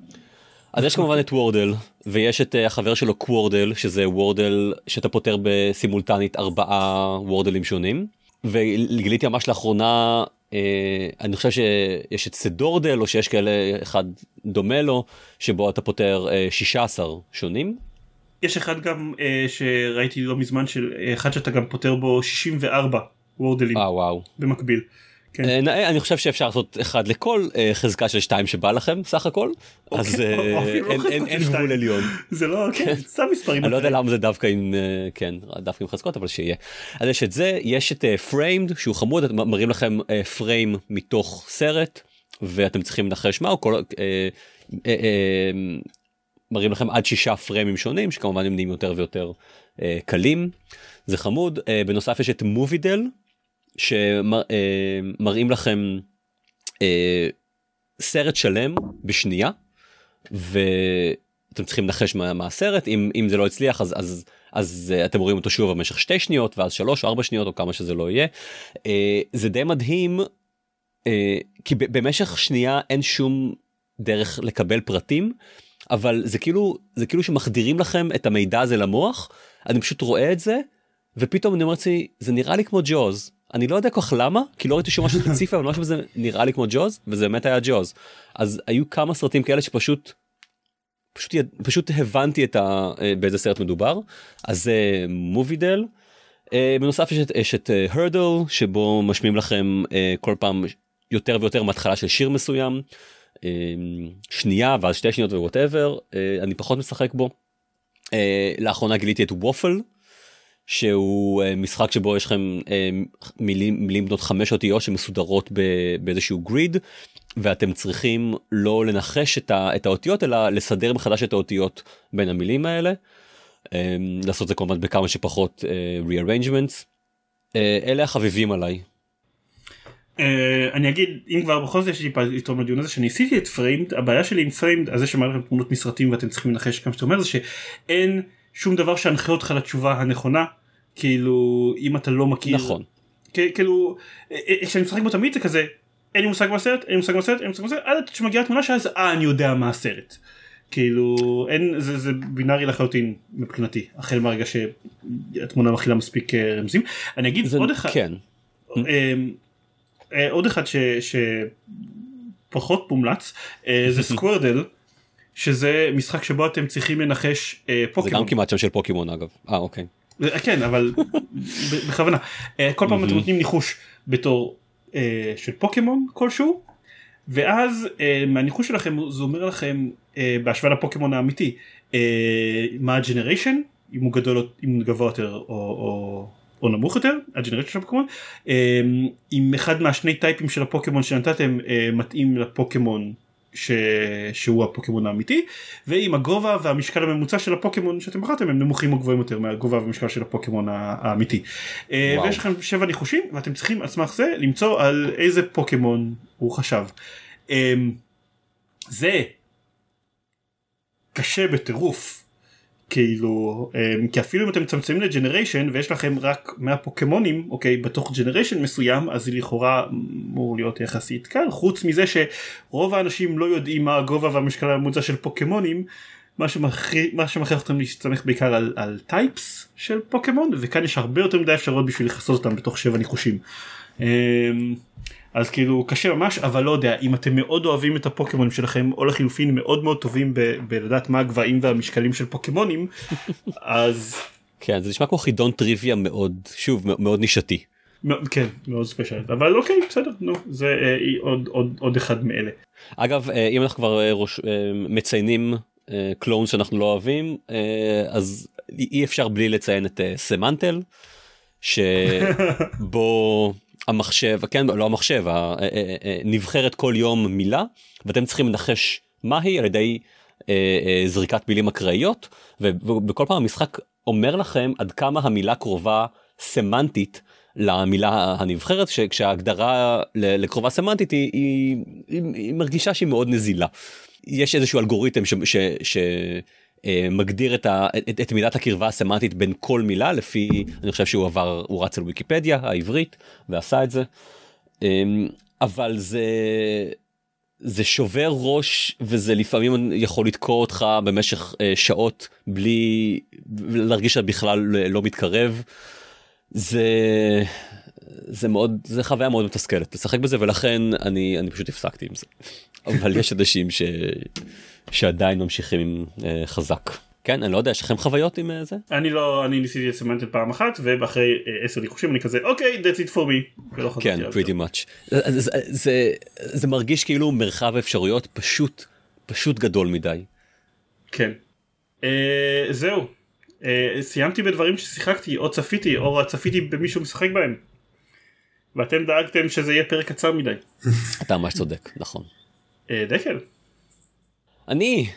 אז יש כמובן את וורדל ויש את אה, החבר שלו קוורדל שזה וורדל שאתה פותר בסימולטנית ארבעה וורדלים שונים וגיליתי ממש לאחרונה אה, אני חושב שיש את סדורדל או שיש כאלה אחד דומה לו שבו אתה פותר אה, 16 שונים. יש אחד גם אה, שראיתי לא מזמן של אה, אחד שאתה גם פותר בו 64 וורדלים אה, וואו. במקביל. כן. אה, אני חושב שאפשר לעשות אחד לכל אה, חזקה של שתיים שבא לכם סך הכל. אוקיי, אז אה, לא אין גבול עליון. זה לא כן. סתם מספרים. אני לא יודע למה זה דווקא עם כן דווקא עם חזקות אבל שיהיה. אז יש את זה יש את פריימד שהוא חמוד מראים לכם פריים מתוך סרט ואתם צריכים לנחש מה כל מראים לכם עד שישה פריימים שונים שכמובן הם נהיים יותר ויותר קלים. זה חמוד. בנוסף יש את מובידל שמראים לכם אה, סרט שלם בשנייה ואתם צריכים לנחש מה, מה הסרט. אם אם זה לא הצליח אז אז אז אתם רואים אותו שוב במשך שתי שניות ואז שלוש או ארבע שניות או כמה שזה לא יהיה. אה, זה די מדהים אה, כי במשך שנייה אין שום דרך לקבל פרטים אבל זה כאילו זה כאילו שמחדירים לכם את המידע הזה למוח אני פשוט רואה את זה ופתאום אני אומר לעצמי זה נראה לי כמו ג'וז אני לא יודע כל כך למה כי לא ראיתי שום משהו ספציפי אבל משהו זה נראה לי כמו ג'וז וזה באמת היה ג'וז אז היו כמה סרטים כאלה שפשוט פשוט פשוט הבנתי את ה, אה, באיזה סרט מדובר אז Moviedle. בנוסף יש את, יש את Heardle אה, שבו משמיעים לכם אה, כל פעם יותר ויותר מהתחלה של שיר מסוים שנייה ואז שתי שניות ו whatever אני פחות משחק בו. לאחרונה גיליתי את Waffle שהוא אה, משחק שבו יש לכם אה, מילים מילים בנות חמש אותיות שמסודרות באיזשהו גריד ואתם צריכים לא לנחש את, ה, את האותיות אלא לסדר מחדש את האותיות בין המילים האלה. אה, לעשות זה כמובן בכמה שפחות rearrangements. אלה החביבים עליי. אני אגיד אם כבר בכל זאת יש לי פה לתרום לדיון הזה שאני עשיתי את פריימד הבעיה שלי עם פריימד הזה שמראה לכם תמונות מסרטים ואתם צריכים לנחש כמה שאתה אומר זה שאין שום דבר שינחה אותך לתשובה הנכונה כאילו אם אתה לא מכיר נכון. כאילו אה, אה, כשאני משחק בו תמיד זה כזה אין לי מושג בסרט אין לי מושג בסרט אין לי מושג בסרט עד שמגיעה תמונה שאז אה אני יודע מה הסרט. כאילו אין זה, זה בינארי לחלוטין מבחינתי החל מהרגע שהתמונה מכילה מספיק אה, רמזים אני אגיד זה עוד אחד כן עוד אחד שפחות מומלץ זה [LAUGHS] Squirdle שזה משחק שבו אתם צריכים לנחש אה, זה פוקימון. גם כמעט שם של פוקימון אגב אה אוקיי כן אבל [LAUGHS] בכוונה. אה, כל פעם אתם נותנים ניחוש בתור אה, של פוקימון כלשהו ואז אה, מהניחוש שלכם זה אומר לכם אה, בהשוואה לפוקימון האמיתי מה ה generation אם הוא גדול אם הוא גבוה יותר או, או, או נמוך יותר ה generation של הפוקימון. אם אחד מהשני טייפים של הפוקימון שנתתם מתאים לפוקימון ש... שהוא הפוקימון האמיתי ואם הגובה והמשקל הממוצע של הפוקימון שאתם בחרתם הם נמוכים או גבוהים יותר מהגובה והמשקל של הפוקימון האמיתי. אה, וואו. ויש לכם שבע ניחושים ואתם צריכים על סמך זה למצוא על איזה פוקימון הוא חשב. אה, זה קשה בטירוף. כאילו אה, כי אפילו אם אתם מצמצמים לג'נריישן ויש לכם רק 100 פוקמונים אוקיי בתוך ג'נריישן מסוים אז זה לכאורה אמור להיות יחסית קל חוץ מזה שרוב האנשים לא יודעים מה הגובה והמשקל הממוצע של פוקמונים מה שמכריח אותם להסתמך בעיקר על, על types של פוקמון וכאן יש הרבה יותר מדי אפשרויות בשביל לכסות אותם בתוך שבע ניחושים. אה, אז כאילו קשה ממש אבל לא יודע אם אתם מאוד אוהבים את הפוקימונים שלכם או לחילופין מאוד מאוד טובים ב- בלדעת מה הגבהים והמשקלים של פוקימונים [LAUGHS] אז כן זה נשמע כמו חידון טריוויה מאוד שוב מאוד- נישתי. כן מאוד special אבל אוקיי בסדר נו זה אה, עוד עוד עוד אחד מאלה. אגב אה, אם אנחנו כבר אה, ראש, אה, מציינים קלון שאנחנו לא אוהבים אה, אז אי אפשר בלי לציין את אה, סמנטל [LAUGHS] שבו המחשב כן לא המחשב אה, אה, אה, נבחרת כל יום מילה ואתם צריכים לנחש מהי על ידי זריקת מילים אקראיות ובכל פעם המשחק אומר לכם עד כמה המילה קרובה סמנטית למילה הנבחרת שכשההגדרה ל- לקרובה סמנטית היא, היא, היא, היא מרגישה שהיא מאוד נזילה. יש איזשהו אלגוריתם ש... ש, ש מגדיר את, ה, את, את מידת הקרבה הסמנטית בין כל מילה לפי אני חושב שהוא עבר הוא רץ על ויקיפדיה העברית ועשה את זה אמ, אבל זה זה שובר ראש וזה לפעמים יכול לתקוע אותך במשך אה, שעות בלי להרגיש שאתה בכלל לא מתקרב. זה זה מאוד זה חוויה מאוד מתסכלת לשחק בזה ולכן אני אני פשוט הפסקתי עם זה [LAUGHS] אבל יש אנשים ש... שעדיין ממשיכים עם uh, חזק כן אני לא יודע יש לכם חוויות עם uh, זה אני לא אני ניסיתי את פעם אחת ואחרי אה, עשר ניחושים אני כזה אוקיי that's it for me. כן pretty much זה, זה, זה, זה מרגיש כאילו מרחב אפשרויות פשוט פשוט גדול מדי. כן. אה, זהו. אה, סיימתי בדברים ששיחקתי או צפיתי או צפיתי במישהו משחק בהם. ואתם דאגתם שזה יהיה פרק קצר מדי. אתה ממש צודק נכון. אה, דקל. אני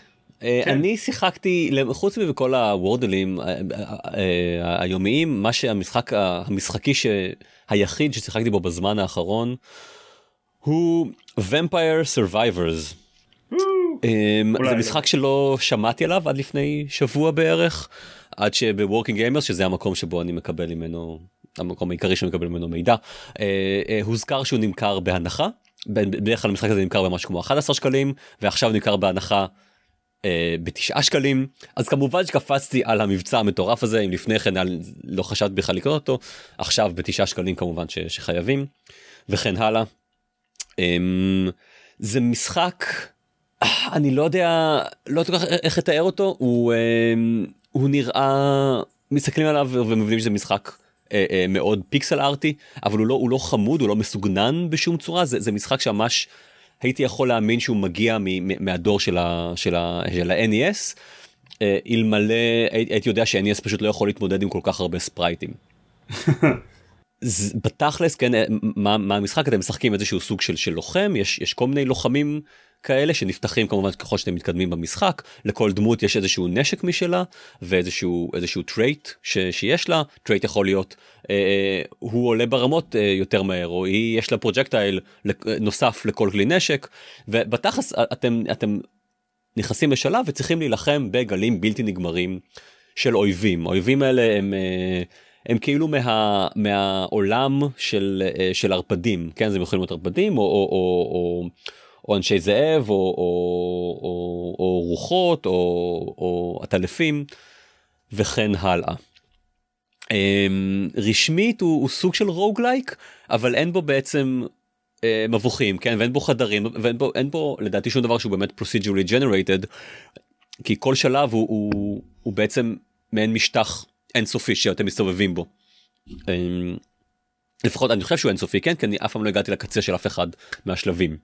אה, כן. אני שיחקתי חוץ מכל הוורדלים אה, היומיים מה שהמשחק המשחקי שהיחיד ששיחקתי בו בזמן האחרון הוא Vampire Survivors. אמ, זה לא. משחק שלא שמעתי עליו עד לפני שבוע בערך עד שבוורקינג גיימרס שזה המקום שבו אני מקבל ממנו המקום העיקרי שאני מקבל ממנו מידע אה, אה, הוזכר שהוא נמכר בהנחה בדרך כלל המשחק הזה נמכר במשהו כמו 11 שקלים ועכשיו נמכר בהנחה אה, בתשעה שקלים אז כמובן שקפצתי על המבצע המטורף הזה אם לפני כן לא חשבתי בכלל לקנות אותו עכשיו בתשעה שקלים כמובן ש, שחייבים וכן הלאה. אמ, זה משחק אני לא יודע לא כל כך איך לתאר אותו הוא אמ, הוא נראה מסתכלים עליו ומבינים שזה משחק מאוד פיקסל ארטי אבל הוא לא הוא לא חמוד הוא לא מסוגנן בשום צורה. זה, זה משחק שממש הייתי יכול להאמין שהוא מגיע מ- מ- מהדור של ה- של ה- של ה-NES אה, אלמלא הי- הייתי יודע ש-NES פשוט לא יכול להתמודד עם כל כך הרבה ספרייטים. [LAUGHS] בתכלס כן אה, מה, מה המשחק? אתם משחקים איזשהו סוג של, של לוחם יש יש כל מיני לוחמים כאלה שנפתחים כמובן ככל שאתם מתקדמים במשחק לכל דמות יש איזשהו נשק משלה ואיזשהו איזשהו trait ש, שיש לה. trait יכול להיות אה, הוא עולה ברמות אה, יותר מהר או היא יש לה projectile נוסף לכל כלי נשק. ובתכלס אה, אתם אתם נכנסים לשלב וצריכים להילחם בגלים בלתי נגמרים של אויבים. האויבים האלה הם. אה, הם כאילו מה, מהעולם של, אה, של ערפדים, כן, זה יכולים להיות ערפדים או, או, או, או, או אנשי זאב או, או, או, או רוחות או, או עטלפים וכן הלאה. אמ, רשמית הוא, הוא סוג של רוגלייק אבל אין בו בעצם אה, מבוכים כן ואין בו חדרים ואין בו אין בו לדעתי שום דבר שהוא באמת procedurally generated כי כל שלב הוא, הוא, הוא בעצם מעין משטח אינסופי שאתם מסתובבים בו. אמ, לפחות אני חושב שהוא אינסופי כן כי אני אף פעם לא הגעתי לקצה של אף אחד מהשלבים.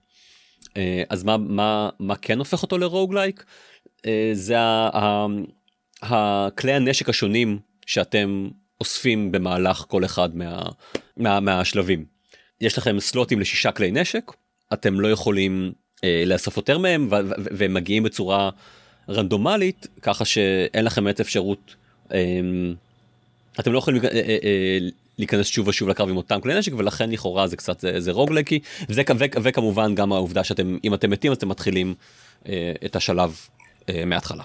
אה, אז מה מה מה כן הופך אותו לרוגלייק אה, זה הכלי הנשק השונים שאתם אוספים במהלך כל אחד מה, מה, מהשלבים. יש לכם סלוטים לשישה כלי נשק אתם לא יכולים אה, לאסוף יותר מהם והם מגיעים בצורה רנדומלית ככה שאין לכם את אפשרות אה, אתם לא יכולים אה, אה, אה, להיכנס שוב ושוב לקרב עם אותם כלי נשק ולכן לכאורה זה קצת זה, roguelike-י וזה, וכמובן גם העובדה שאתם אם אתם מתים אז אתם מתחילים אה, את השלב אה, מההתחלה.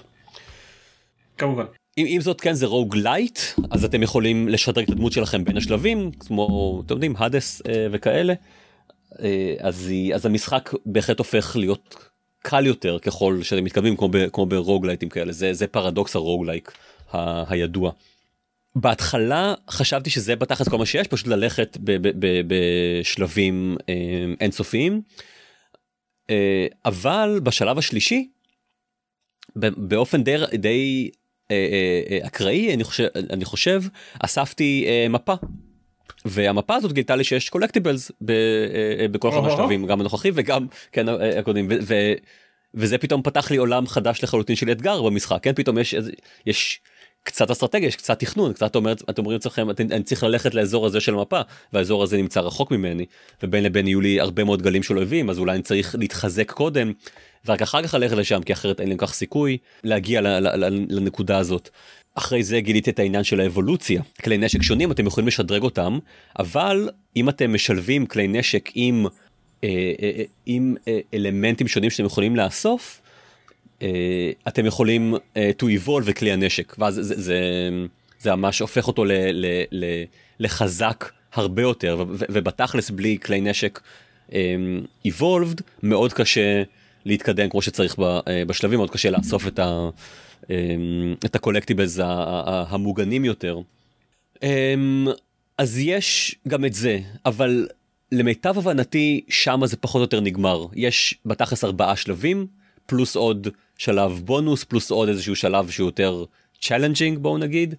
כמובן. אם, אם זאת כן זה roguelite אז אתם יכולים לשדרג את הדמות שלכם בין השלבים כמו אתם יודעים Hades אה, וכאלה אה, אז, אז המשחק בהחלט הופך להיות קל יותר ככל שאתם מתקדמים כמו, ב, כמו ברוגלייטים כאלה זה, זה פרדוקס הרוגלייק ה, הידוע. בהתחלה חשבתי שזה בתכלס כל מה שיש פשוט ללכת בשלבים אה, אינסופיים. אה, אבל בשלב השלישי באופן די, די אה, אקראי אני חושב אני חושב אספתי מפה. והמפה הזאת גילתה לי שיש קולקטיבלס בכל אחד מהשלבים גם הנוכחי וגם כן הקודמים וזה פתאום פתח לי עולם חדש לחלוטין של אתגר במשחק כן? פתאום יש יש קצת אסטרטגיה יש קצת תכנון קצת אומרת אתם אומרים לעצמכם אני צריך ללכת לאזור הזה של המפה והאזור הזה נמצא רחוק ממני ובין לבין יהיו לי הרבה מאוד גלים של אויבים אז אולי אני צריך להתחזק קודם ורק אחר כך ללכת לשם כי אחרת אין לי כך סיכוי להגיע לנקודה הזאת. אחרי זה גיליתי את העניין של האבולוציה כלי נשק שונים אתם יכולים לשדרג אותם אבל אם אתם משלבים כלי נשק עם אה, אה, אה, עם אלמנטים שונים שאתם יכולים לאסוף אתם יכולים to evolve וכלי הנשק ואז זה, זה, זה ממש הופך אותו ל, ל, ל, לחזק הרבה יותר ובתכלס בלי כלי נשק evolved מאוד קשה להתקדם כמו שצריך אה, בשלבים מאוד קשה לאסוף את, ה, אמ, את ה collectibles המוגנים יותר. אמ, אז יש גם את זה אבל למיטב הבנתי שמה זה פחות או יותר נגמר יש בתכלס ארבעה שלבים פלוס עוד שלב בונוס פלוס עוד איזשהו שלב שהוא יותר challenging בואו נגיד.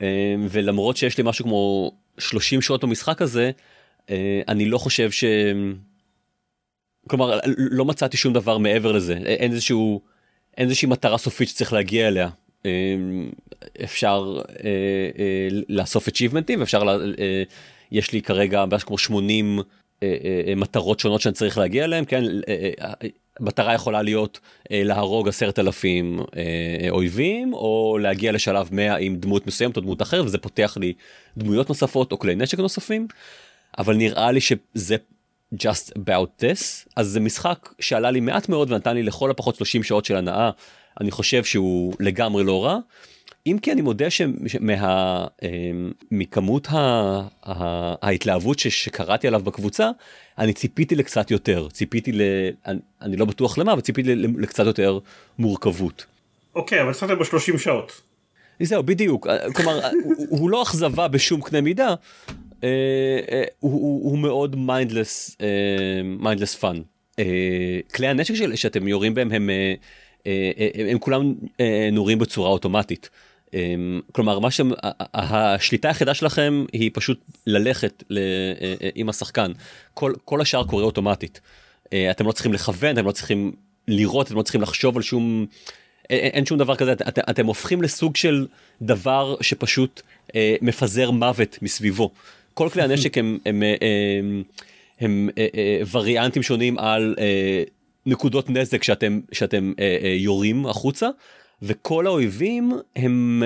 אמ, ולמרות שיש לי משהו כמו 30 שעות במשחק הזה אה, אני לא חושב ש... כלומר לא מצאתי שום דבר מעבר לזה. אין איזשהו אין איזושהי מטרה סופית שצריך להגיע אליה. אפשר אה, אה, לאסוף achievementים אפשר אה, יש לי כרגע בערך כמו 80 מטרות שונות שאני צריך להגיע אליהם כן מטרה יכולה להיות להרוג עשרת אלפים אויבים או להגיע לשלב 100 עם דמות מסוימת או דמות אחרת וזה פותח לי דמויות נוספות או כלי נשק נוספים. אבל נראה לי שזה just about this. אז זה משחק שעלה לי מעט מאוד ונתן לי לכל הפחות 30 שעות של הנאה. אני חושב שהוא לגמרי לא רע. אם כי אני מודה שמה, אמ, ההתלהבות ש, שקראתי עליו בקבוצה אני ציפיתי לקצת יותר ציפיתי ל... אני, אני לא בטוח למה אבל ציפיתי לקצת יותר מורכבות. אוקיי okay, אבל שמת ב-30 שעות. זהו בדיוק כלומר [LAUGHS] הוא, הוא לא אכזבה בשום קנה מידה אה, אה, הוא מאוד mindless mindless fun. כלי הנשק של, שאתם יורים בהם הם אה, הם כולם נורים בצורה אוטומטית. כלומר מה שהשליטה היחידה שלכם היא פשוט ללכת עם השחקן. כל כל השאר קורה אוטומטית. אתם לא צריכים לכוון אתם לא צריכים לראות אתם לא צריכים לחשוב על שום אין שום דבר כזה. את, אתם הופכים לסוג של דבר שפשוט מפזר מוות מסביבו. כל כלי הנשק הם, הם, הם, הם, הם אה, אה, וריאנטים שונים על אה, נקודות נזק שאתם שאתם יורים החוצה וכל האויבים הם,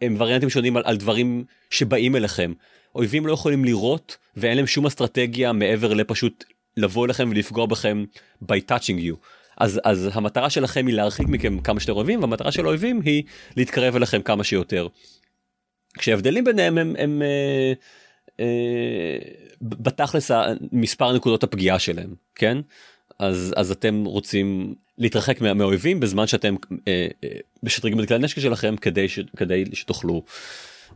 הם וריאנטים שונים על, על דברים שבאים אליכם. אויבים לא יכולים לראות ואין להם שום אסטרטגיה מעבר לפשוט לבוא אליכם ולפגוע בכם by touching you. אז אז המטרה שלכם היא להרחיק מכם כמה שיותר אויבים והמטרה של האויבים היא להתקרב אליכם כמה שיותר. כשההבדלים ביניהם הם, הם אה, אה, בתכלס מספר נקודות הפגיעה שלהם כן אז אז אתם רוצים להתרחק מה, מהאויבים בזמן שאתם אה, אה, משדרגים את כלי הנשק שלכם כדי, ש, כדי שתוכלו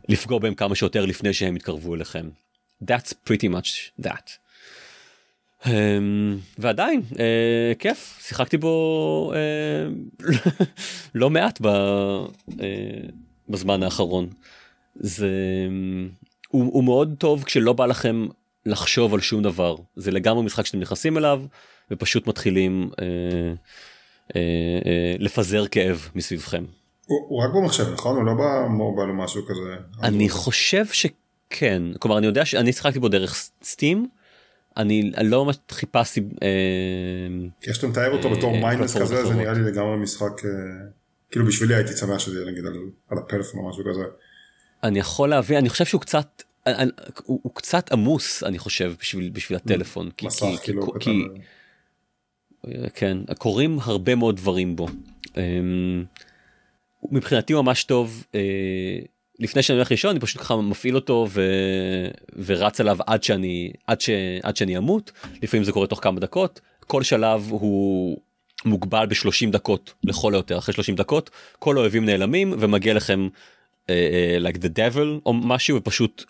לפגוע בהם כמה שיותר לפני שהם יתקרבו אליכם. That's pretty much that. Um, ועדיין uh, כיף שיחקתי בו uh, [LAUGHS] לא מעט ב, uh, בזמן האחרון. זה הוא, הוא מאוד טוב כשלא בא לכם לחשוב על שום דבר זה לגמרי משחק שאתם נכנסים אליו ופשוט מתחילים uh, לפזר כאב מסביבכם. הוא, הוא רק במחשב נכון? הוא לא במובייל או משהו כזה? אני חושב שכן כלומר אני יודע שאני שיחקתי בו דרך סטים. אני לא ממש חיפשתי. כי יש אתה מתאר אותו בתור mindless כזה זה נראה לי לגמרי משחק כאילו בשבילי הייתי שמח שזה יהיה נגיד על הפלאפון או משהו כזה. אני יכול להבין אני חושב שהוא קצת הוא קצת עמוס אני חושב בשביל בשביל הטלפון כי כאילו כן קורים הרבה מאוד דברים בו. מבחינתי הוא ממש טוב לפני שאני הולך לישון אני פשוט ככה מפעיל אותו ו... ורץ עליו עד שאני עד ש... עד שאני אמות לפעמים זה קורה תוך כמה דקות כל שלב הוא מוגבל ב-30 דקות לכל היותר אחרי 30 דקות כל האויבים נעלמים ומגיע לכם uh, uh, like the devil או משהו ופשוט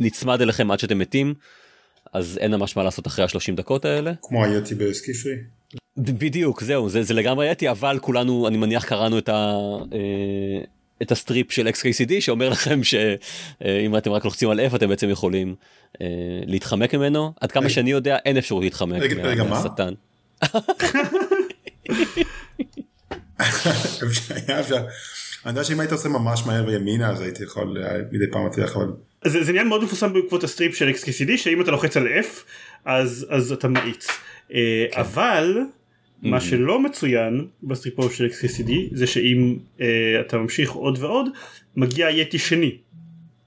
נצמד אליכם עד שאתם מתים אז אין ממש מה לעשות אחרי ה-30 דקות האלה. כמו הייתי בסקיפרי. בדיוק זהו זה, זה לגמרי הייתי אבל כולנו אני מניח קראנו את ה... Uh, את ה strip של XKCD שאומר לכם שאם אתם רק לוחצים על F אתם בעצם יכולים אה, להתחמק ממנו. עד כמה שאני יודע אין אפשרות להתחמק מהשטן. [LAUGHS] אני יודע שאם היית עושה ממש מהר וימינה אז הייתי יכול מדי פעם להצליח אבל. זה עניין מאוד מפורסם בעקבות ה strip של XKCD שאם אתה לוחץ על F אז אז אתה מאיץ. אה, אבל. מה mm-hmm. שלא מצוין בסטריפו של XCCD זה שאם uh, אתה ממשיך עוד ועוד מגיע יתי שני.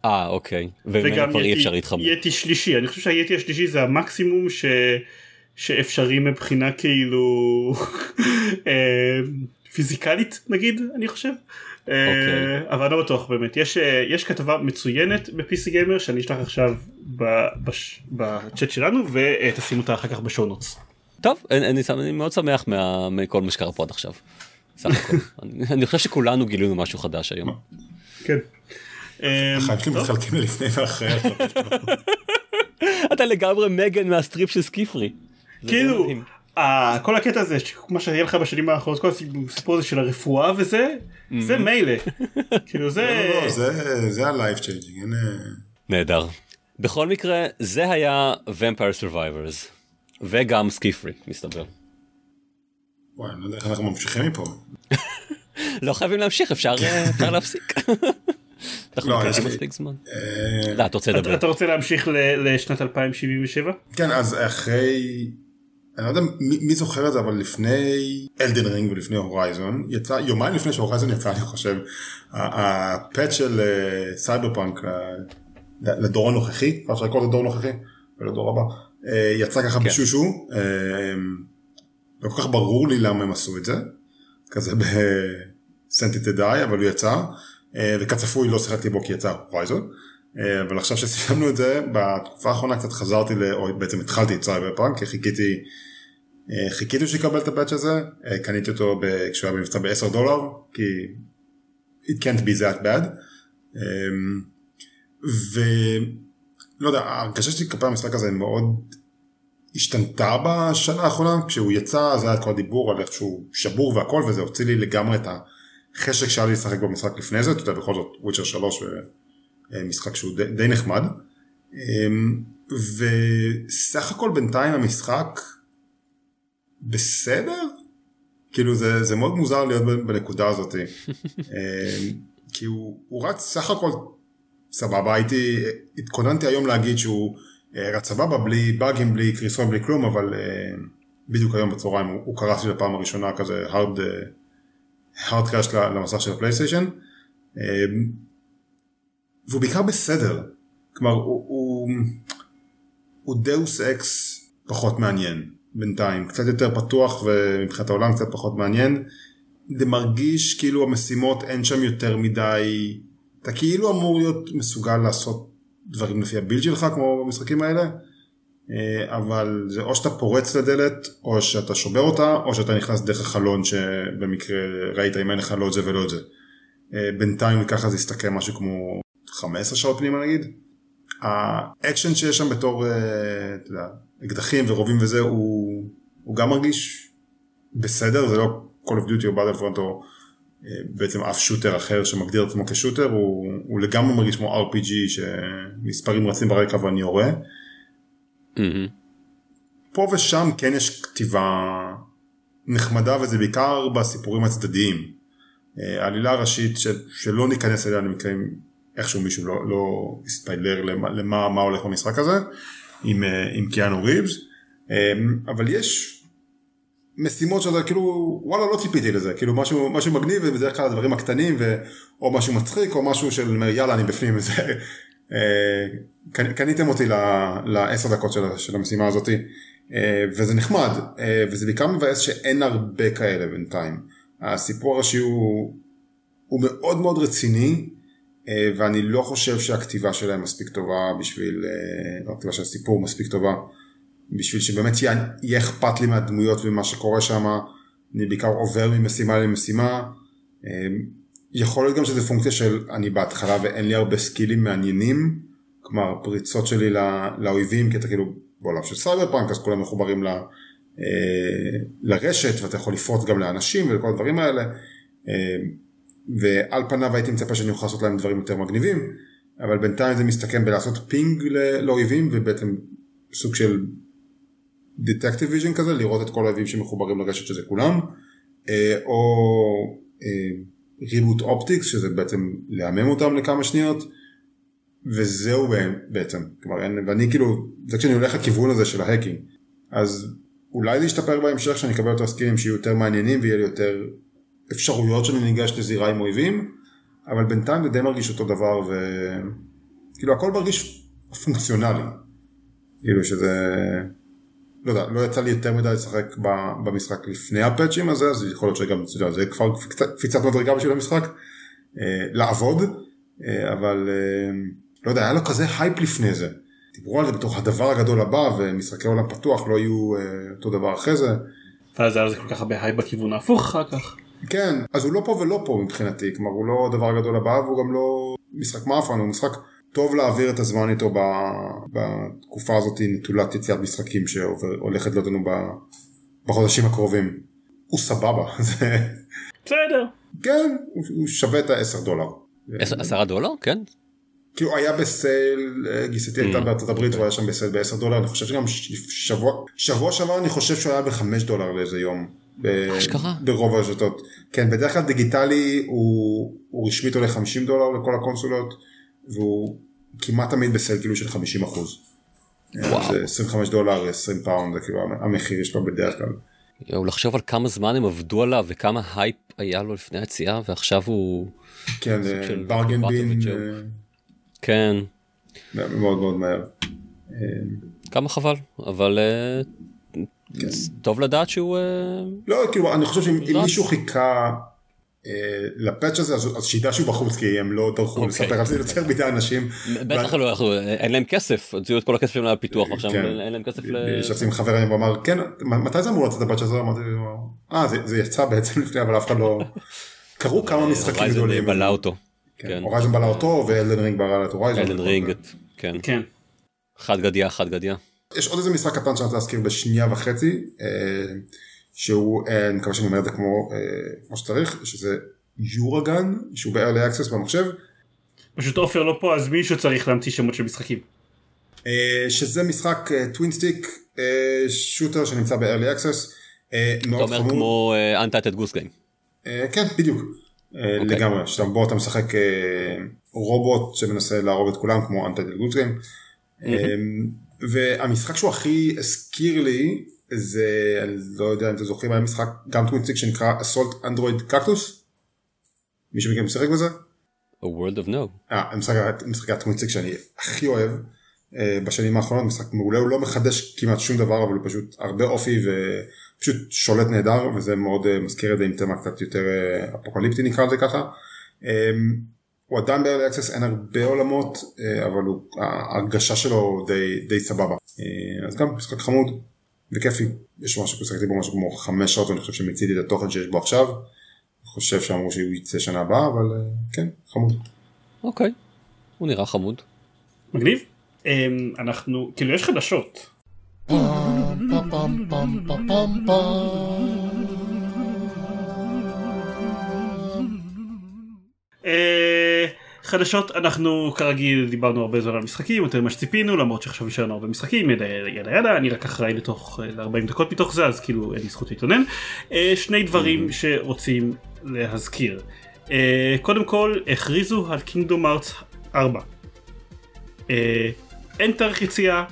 אה אוקיי וגם כבר אי אפשר להתחמק. יתי שלישי אני חושב שהיתי השלישי זה המקסימום ש... שאפשרי מבחינה כאילו [LAUGHS] אה, פיזיקלית נגיד אני חושב. Okay. אוקיי. אבל אני לא בטוח באמת יש יש כתבה מצוינת בפיסי גיימר שאני אשלח עכשיו בצ'אט שלנו ותשימו אותה אחר כך ב show notes. טוב אני, אני, אני מאוד שמח מה, מכל מה שקרה פה עד עכשיו. [LAUGHS] אני, אני חושב שכולנו גילינו משהו חדש היום. כן. החיים שלי מתחלקים ללפני ואחרי. [LAUGHS] אתה לגמרי מגן מה strip של SkiFree. כאילו כל הקטע הזה מה שהיה לך בשנים האחרונות כל הסיפור הזה של הרפואה וזה זה מילא. כאילו זה לא, לא, זה ה life changing. נהדר. בכל מקרה זה היה Vampire Survivors. וגם סקיפרי מסתבר. וואי, אני לא יודע איך אנחנו ממשיכים מפה. [LAUGHS] לא חייבים להמשיך, אפשר להפסיק. [LAUGHS] אנחנו לא, מקליטים מספיק זמן. אה, לא, אתה רוצה לדבר. אתה רוצה להמשיך לשנת 2077? כן, אז אחרי... אני לא יודע מי זוכר את זה, אבל לפני אלדן רינג ולפני הורייזון, יצא, יומיים לפני שהורייזון יצא, אני חושב, ה patch של אה, סייבר פאנק אה, לדור הנוכחי, אפשר לקרוא לזה דור נוכחי, ולדור הבא. אה, יצא ככה כן. בשושו, אה, לא כל כך ברור לי למה הם עשו את זה, כזה ב sent to die, אבל הוא יצא, אה, וכצפוי לא שיחקתי בו כי יצא Horizon, אבל עכשיו שסיימנו את זה, בתקופה האחרונה קצת חזרתי, ל... או בעצם התחלתי את סייבר פאנק, כי חיכיתי, חיכיתי שיקבל את ה patch הזה, קניתי אותו ב... כשהוא היה במבצע ב-10 דולר, כי it can't be that bad. ו... לא יודע, ההרגשה שלי כלפי המשחק הזה מאוד השתנתה בשנה האחרונה, כשהוא יצא זה היה כל הדיבור על איך שהוא שבור והכל וזה הוציא לי לגמרי את החשק שהיה לי לשחק במשחק לפני זה, אתה יודע בכל זאת וויצ'ר 3 ומשחק שהוא די, די נחמד. אמ, וסך הכל בינתיים המשחק בסדר? כאילו זה, זה מאוד מוזר להיות בנקודה הזאת. [LAUGHS] אמ, כי הוא, הוא רץ סך הכל סבבה, הייתי, התכוננתי היום להגיד שהוא אה, רץ סבבה, בלי באגים, בלי קריסון, בלי כלום, אבל אה, בדיוק היום בצהריים הוא, הוא קרס לי בפעם הראשונה כזה hard, hard אה, crash למסך של הפלייסטיישן. והוא בעיקר בסדר, כלומר הוא, הוא, הוא Deus Ex פחות מעניין בינתיים, קצת יותר פתוח ומבחינת העולם קצת פחות מעניין. זה מרגיש כאילו המשימות אין שם יותר מדי אתה כאילו אמור להיות מסוגל לעשות דברים לפי ה build שלך כמו במשחקים האלה, אה, אבל זה או שאתה פורץ לדלת, או שאתה שובר אותה, או שאתה נכנס דרך החלון שבמקרה ראית אם אין לך לא את זה ולא את זה. אה, בינתיים ככה זה יסתכל משהו כמו 15 שעות פנימה נגיד. האקשן שיש שם בתור, אה, אתה אקדחים ורובים וזה, הוא, הוא גם מרגיש בסדר, זה לא Call of Duty או Battlefront או בעצם אף shooter אחר שמגדיר את עצמו כ shooter, הוא, הוא לגמרי מרגיש כמו RPG שמספרים רצים ברקע ואני יורה. Mm-hmm. פה ושם כן יש כתיבה נחמדה וזה בעיקר בסיפורים הצדדיים. אה, העלילה הראשית ש, שלא ניכנס אליה למקרים איכשהו מישהו לא, לא יספיילר למה, למה מה הולך במשחק הזה עם, אה, עם קיאנו ריבס אה, אבל יש משימות שאתה כאילו וואלה לא ציפיתי לזה. כאילו משהו משהו מגניב ובדרך כלל הדברים הקטנים ו, או משהו מצחיק או משהו של יאללה אני בפנים וזה [LAUGHS] אה, קניתם אותי לעשר דקות של, של המשימה הזאתי אה, וזה נחמד. אה, וזה בעיקר מבאס שאין הרבה כאלה בינתיים. הסיפור הראשי הוא, הוא מאוד מאוד רציני ואני לא חושב שהכתיבה שלהם מספיק טובה בשביל, לא הכתיבה של הסיפור מספיק טובה בשביל שבאמת יהיה, יהיה אכפת לי מהדמויות ומה שקורה שם. אני בעיקר עובר ממשימה למשימה. יכול להיות גם שזה פונקציה של אני בהתחלה ואין לי הרבה סקילים מעניינים, כלומר פריצות שלי לא, לאויבים, כי אתה כאילו בעולם של סייבר פאנק אז כולם מחוברים ל, אה, לרשת ואתה יכול לפרוץ גם לאנשים וכל הדברים האלה, אה, ועל פניו הייתי מצפה שאני אוכל לעשות להם דברים יותר מגניבים, אבל בינתיים זה מסתכם בלעשות ping לאויבים ובעצם סוג של detective vision כזה, לראות את כל האויבים שמחוברים לרשת שזה כולם, אה, או אה, reboot optics שזה בעצם לעוור אותם לכמה שניות וזהו בעצם. כבר אין ואני כאילו זה כשאני הולך לכיוון הזה של ההקינג אז אולי זה ישתפר בהמשך שאני אקבל יותר סקילים שיהיו יותר מעניינים ויהיה לי יותר אפשרויות שאני ניגש לזירה עם אויבים אבל בינתיים זה די מרגיש אותו דבר וכאילו הכל מרגיש פונקציונלי. כאילו שזה לא יודע, לא יצא לי יותר מדי לשחק במשחק לפני הפאצ'ים הזה, אז יכול להיות שגם זה כבר קפיצת מדרגה בשביל המשחק, אה, לעבוד, אה, אבל אה, לא יודע, היה לו כזה הייפ לפני זה. דיברו על זה בתור הדבר הגדול הבא, ומשחקי עולם פתוח לא יהיו אותו דבר אחרי זה. ואז היה לזה כל כך הרבה הייפ בכיוון ההפוך אחר כך. כן, אז הוא לא פה ולא פה מבחינתי, כלומר הוא לא הדבר הגדול הבא והוא גם לא משחק מאפן, הוא משחק טוב להעביר את הזמן איתו בתקופה הזאת נטולת יציאת משחקים שהולכת להיות לנו בחודשים הקרובים. הוא סבבה. [LAUGHS] בסדר. כן, הוא שווה את ה-10 דולר. עשרה דולר? כן. כי הוא היה בסייל, גיסתי הייתה mm. בארצות הברית והוא היה שם בסייל ב-10 דולר, אני חושב שגם שבוע, שבוע שעבר אני חושב שהוא היה ב-5 דולר לאיזה יום. אשכרה? ברוב הרשתות. כן, בדרך כלל דיגיטלי הוא, הוא רשמית עולה 50 דולר לכל הקונסולות. והוא כמעט תמיד בסייל כאילו של 50 אחוז. וואו. זה 25 דולר 20 פאונד זה כאילו המחיר שלו בדרך כלל. יואו, לחשוב על כמה זמן הם עבדו עליו וכמה הייפ היה לו לפני היציאה ועכשיו הוא... כן, bargain bin. אה, כן. מאוד מאוד מהר. אה, כמה חבל, אבל אה, כן. טוב לדעת שהוא... לא, כאילו, אני חושב שאם מישהו חיכה אה, לפאץ' הזה אז שידע שהוא בחוץ כי הם לא טרחו אוקיי. לספר על זה יותר מדי אנשים. בטח לא אין להם כסף הוציאו את כל הכסף שלהם לפיתוח עכשיו כן. אין להם כסף. ישבתי עם חבר היום ואמר כן מתי זה אמור לצאת הפאץ' הזה אמרתי אה זה יצא בעצם לפני אבל אף אחד לא, [LAUGHS] קרו כמה אה, משחקים גדולים. בלע אותו. Horizon בלע אותו ו Elden Ring בלע את Horizon. Elden Ring כן. כן. חד גדיה חד גדיה. יש עוד איזה משחק קטן שאני רוצה להזכיר בשנייה וחצי. שהוא, אה, אני מקווה שאני אומר את זה כמו, אה, כמו שצריך, שזה יורגן, שהוא ב-early access במחשב. פשוט עופר לא פה אז מישהו צריך להמציא שמות של משחקים. אה, שזה משחק twin-stick shooter שנמצא ב-early access. אתה אומר כמו Untitled Goose Game. כן בדיוק. אוקיי. לגמרי, שאתה בוא אתה משחק רובוט שמנסה להרוג את כולם כמו Untitled Goose Game. והמשחק שהוא הכי הזכיר לי זה, אני לא יודע אם אתם זוכרים, היה משחק גם twin-stick שנקרא Assault Android Cactus? מישהו מכם משחק בזה? A World of No. אה, משחקי ה twin-stick שאני הכי אוהב אה, בשנים האחרונות, משחק מעולה, הוא לא מחדש כמעט שום דבר, אבל הוא פשוט הרבה אופי ופשוט שולט נהדר, וזה מאוד אה, מזכיר את זה עם תמה קצת יותר אפוקליפטי נקרא לזה ככה. הוא עדיין ב-early access, אין הרבה עולמות, אה, אבל הוא, ההרגשה שלו די, די סבבה. אה, אז גם משחק חמוד וכיפי, יש משהו, שחקתי בו משהו כמו חמש שעות, ואני חושב שמיציתי את התוכן שיש בו עכשיו. אני חושב שאמרו שהוא יצא שנה הבאה, אבל אה, כן, חמוד. אוקיי, הוא נראה חמוד. מגניב. אמ, אנחנו, כאילו יש חדשות. אה, חדשות אנחנו כרגיל דיברנו הרבה זמן על משחקים יותר ממה שציפינו למרות שעכשיו נשארנו הרבה משחקים ידה ידה ידה אני רק אחראי לתוך 40 דקות מתוך זה אז כאילו אין לי זכות להתלונן. אה, שני דברים שרוצים להזכיר. אה, קודם כל הכריזו על קינגדום ארץ 4. אין תאריך יציאה,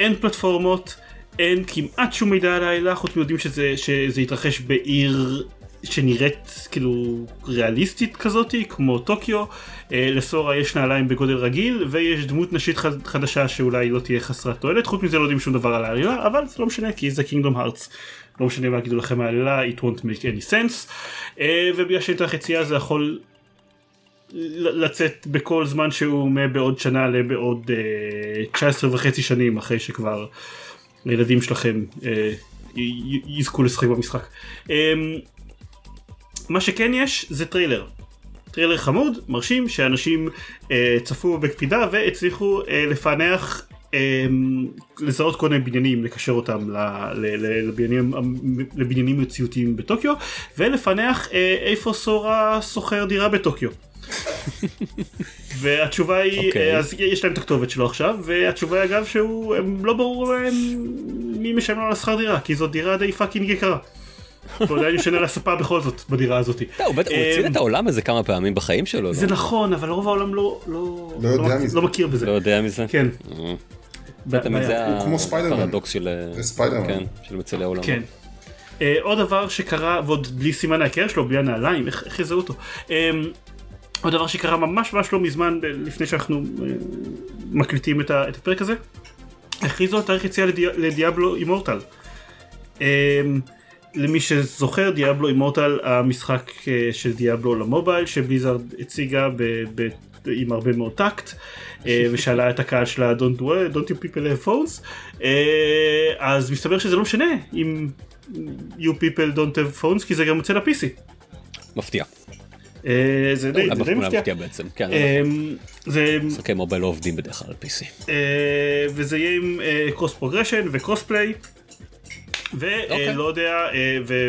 אין פלטפורמות, אין כמעט שום מידע על העילה חוץ מיודעים שזה, שזה יתרחש בעיר שנראית כאילו ריאליסטית כזאתי כמו טוקיו אה, לסורה יש נעליים בגודל רגיל ויש דמות נשית חדשה שאולי לא תהיה חסרת תועלת חוץ מזה לא יודעים שום דבר על העלילה אבל זה לא משנה כי זה קינגדום הארטס לא משנה מה יגידו לכם העלילה it won't make any sense אה, ובגלל תאריך יציאה זה יכול לצאת בכל זמן שהוא בין בעוד שנה לבעוד uh, 19 וחצי שנים אחרי שכבר הילדים שלכם יזכו לשחק במשחק. מה שכן יש זה טריילר. טריילר חמוד, מרשים, שאנשים uh, צפו בקפידה והצליחו uh, לפענח um, לזהות כל מיני בניינים, לקשר אותם לבניינים, לבניינים מציאותיים בטוקיו ולפענח uh, איפה סורה שוכר דירה בטוקיו. והתשובה היא, okay. אוקיי. אז יש להם את הכתובת שלו עכשיו, והתשובה היא אגב שהוא, הם לא ברור להם מי משלם על השכר דירה, כי זאת דירה די fucking יקרה. הוא עדיין ישן על הספה בכל זאת בדירה הזאת. הוא הציל את העולם הזה כמה פעמים בחיים שלו. זה לא? נכון אבל רוב העולם לא לא, לא, לא מכיר בזה. לא יודע מזה? כן. זה כמו ספיידרמן. הפרדוקס של כן, מצילי העולם. כן. עוד דבר שקרה ועוד בלי סימן ההיכר שלו בלי הנעליים איך יזהו אותו. עוד דבר שקרה ממש ממש לא מזמן לפני שאנחנו אה, מקליטים את הפרק הזה הכריזו על תאריך יציאה לדיאבלו אימורטל אמ, למי שזוכר דיאבלו אימורטל המשחק אה, של דיאבלו למובייל שבליזארד הציגה ב, ב, עם הרבה מאוד טקט אה, [LAUGHS] ושאלה את הקהל שלה don't, do, don't you people have phones אז מסתבר שזה לא משנה אם you people don't have phones כי זה גם יוצא ל-PC. מפתיע. אה, זה די מפתיע בעצם, כן. אה, זה משחקי מובייל לא עובדים בדרך כלל על PC. אה, וזה יהיה עם cross progression ו cross play. ולא יודע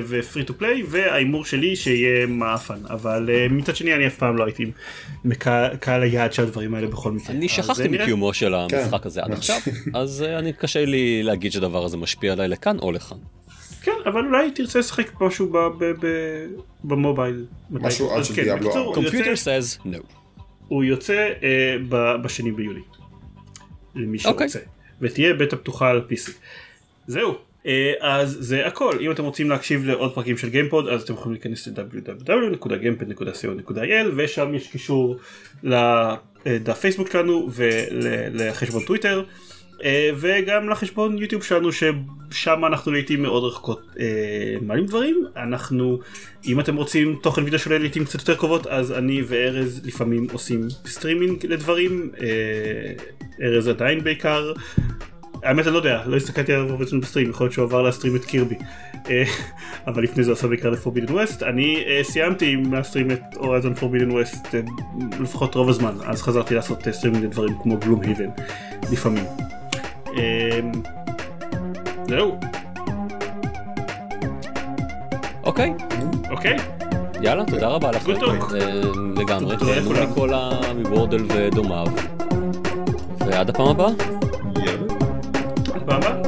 ו free to play וההימור שלי שיהיה מאפן אבל מצד שני אני אף פעם לא הייתי קהל היעד של הדברים האלה בכל מקרה. אני שכחתי מקיומו של המשחק הזה עד עכשיו אז אני קשה לי להגיד שהדבר הזה משפיע עליי לכאן או לכאן. כן, אבל אולי תרצה לשחק משהו במובייל. משהו עד של דיאבלו 4. Computer says no. הוא יוצא אה, בשני ביולי. למי אוקיי. שרוצה. ותהיה בטא פתוחה על PC. זהו. אה, אז זה הכל אם אתם רוצים להקשיב לעוד פרקים של גיימפוד אז אתם יכולים להיכנס ל-www.gamepod.co.il ושם יש קישור לדף פייסבוק שלנו ולחשבון טוויטר. אה, וגם לחשבון יוטיוב שלנו ששם אנחנו לעיתים מאוד רחוקות אה, מעלים דברים אנחנו אם אתם רוצים תוכן וידאו שעולה לעיתים קצת יותר קרובות אז אני וארז לפעמים עושים סטרימינג לדברים אה, ארז עדיין בעיקר האמת אני לא יודע לא הסתכלתי עליו בעצם ב stream יכול להיות שהוא עבר להסטרים את Kirby אבל לפני זה עשה בעיקר ל Forbidden West אני סיימתי עם להסטרים את Horizon Forbidden West לפחות רוב הזמן אז חזרתי לעשות סטרימינג לדברים כמו Gloomhaven לפעמים. זהו. אוקיי. אוקיי. יאללה, תודה רבה לכם. אה, לגמרי. תודה מכל מ Wordle ודומיו. ועד הפעם הבאה. יאללה. עד הפעם הבאה.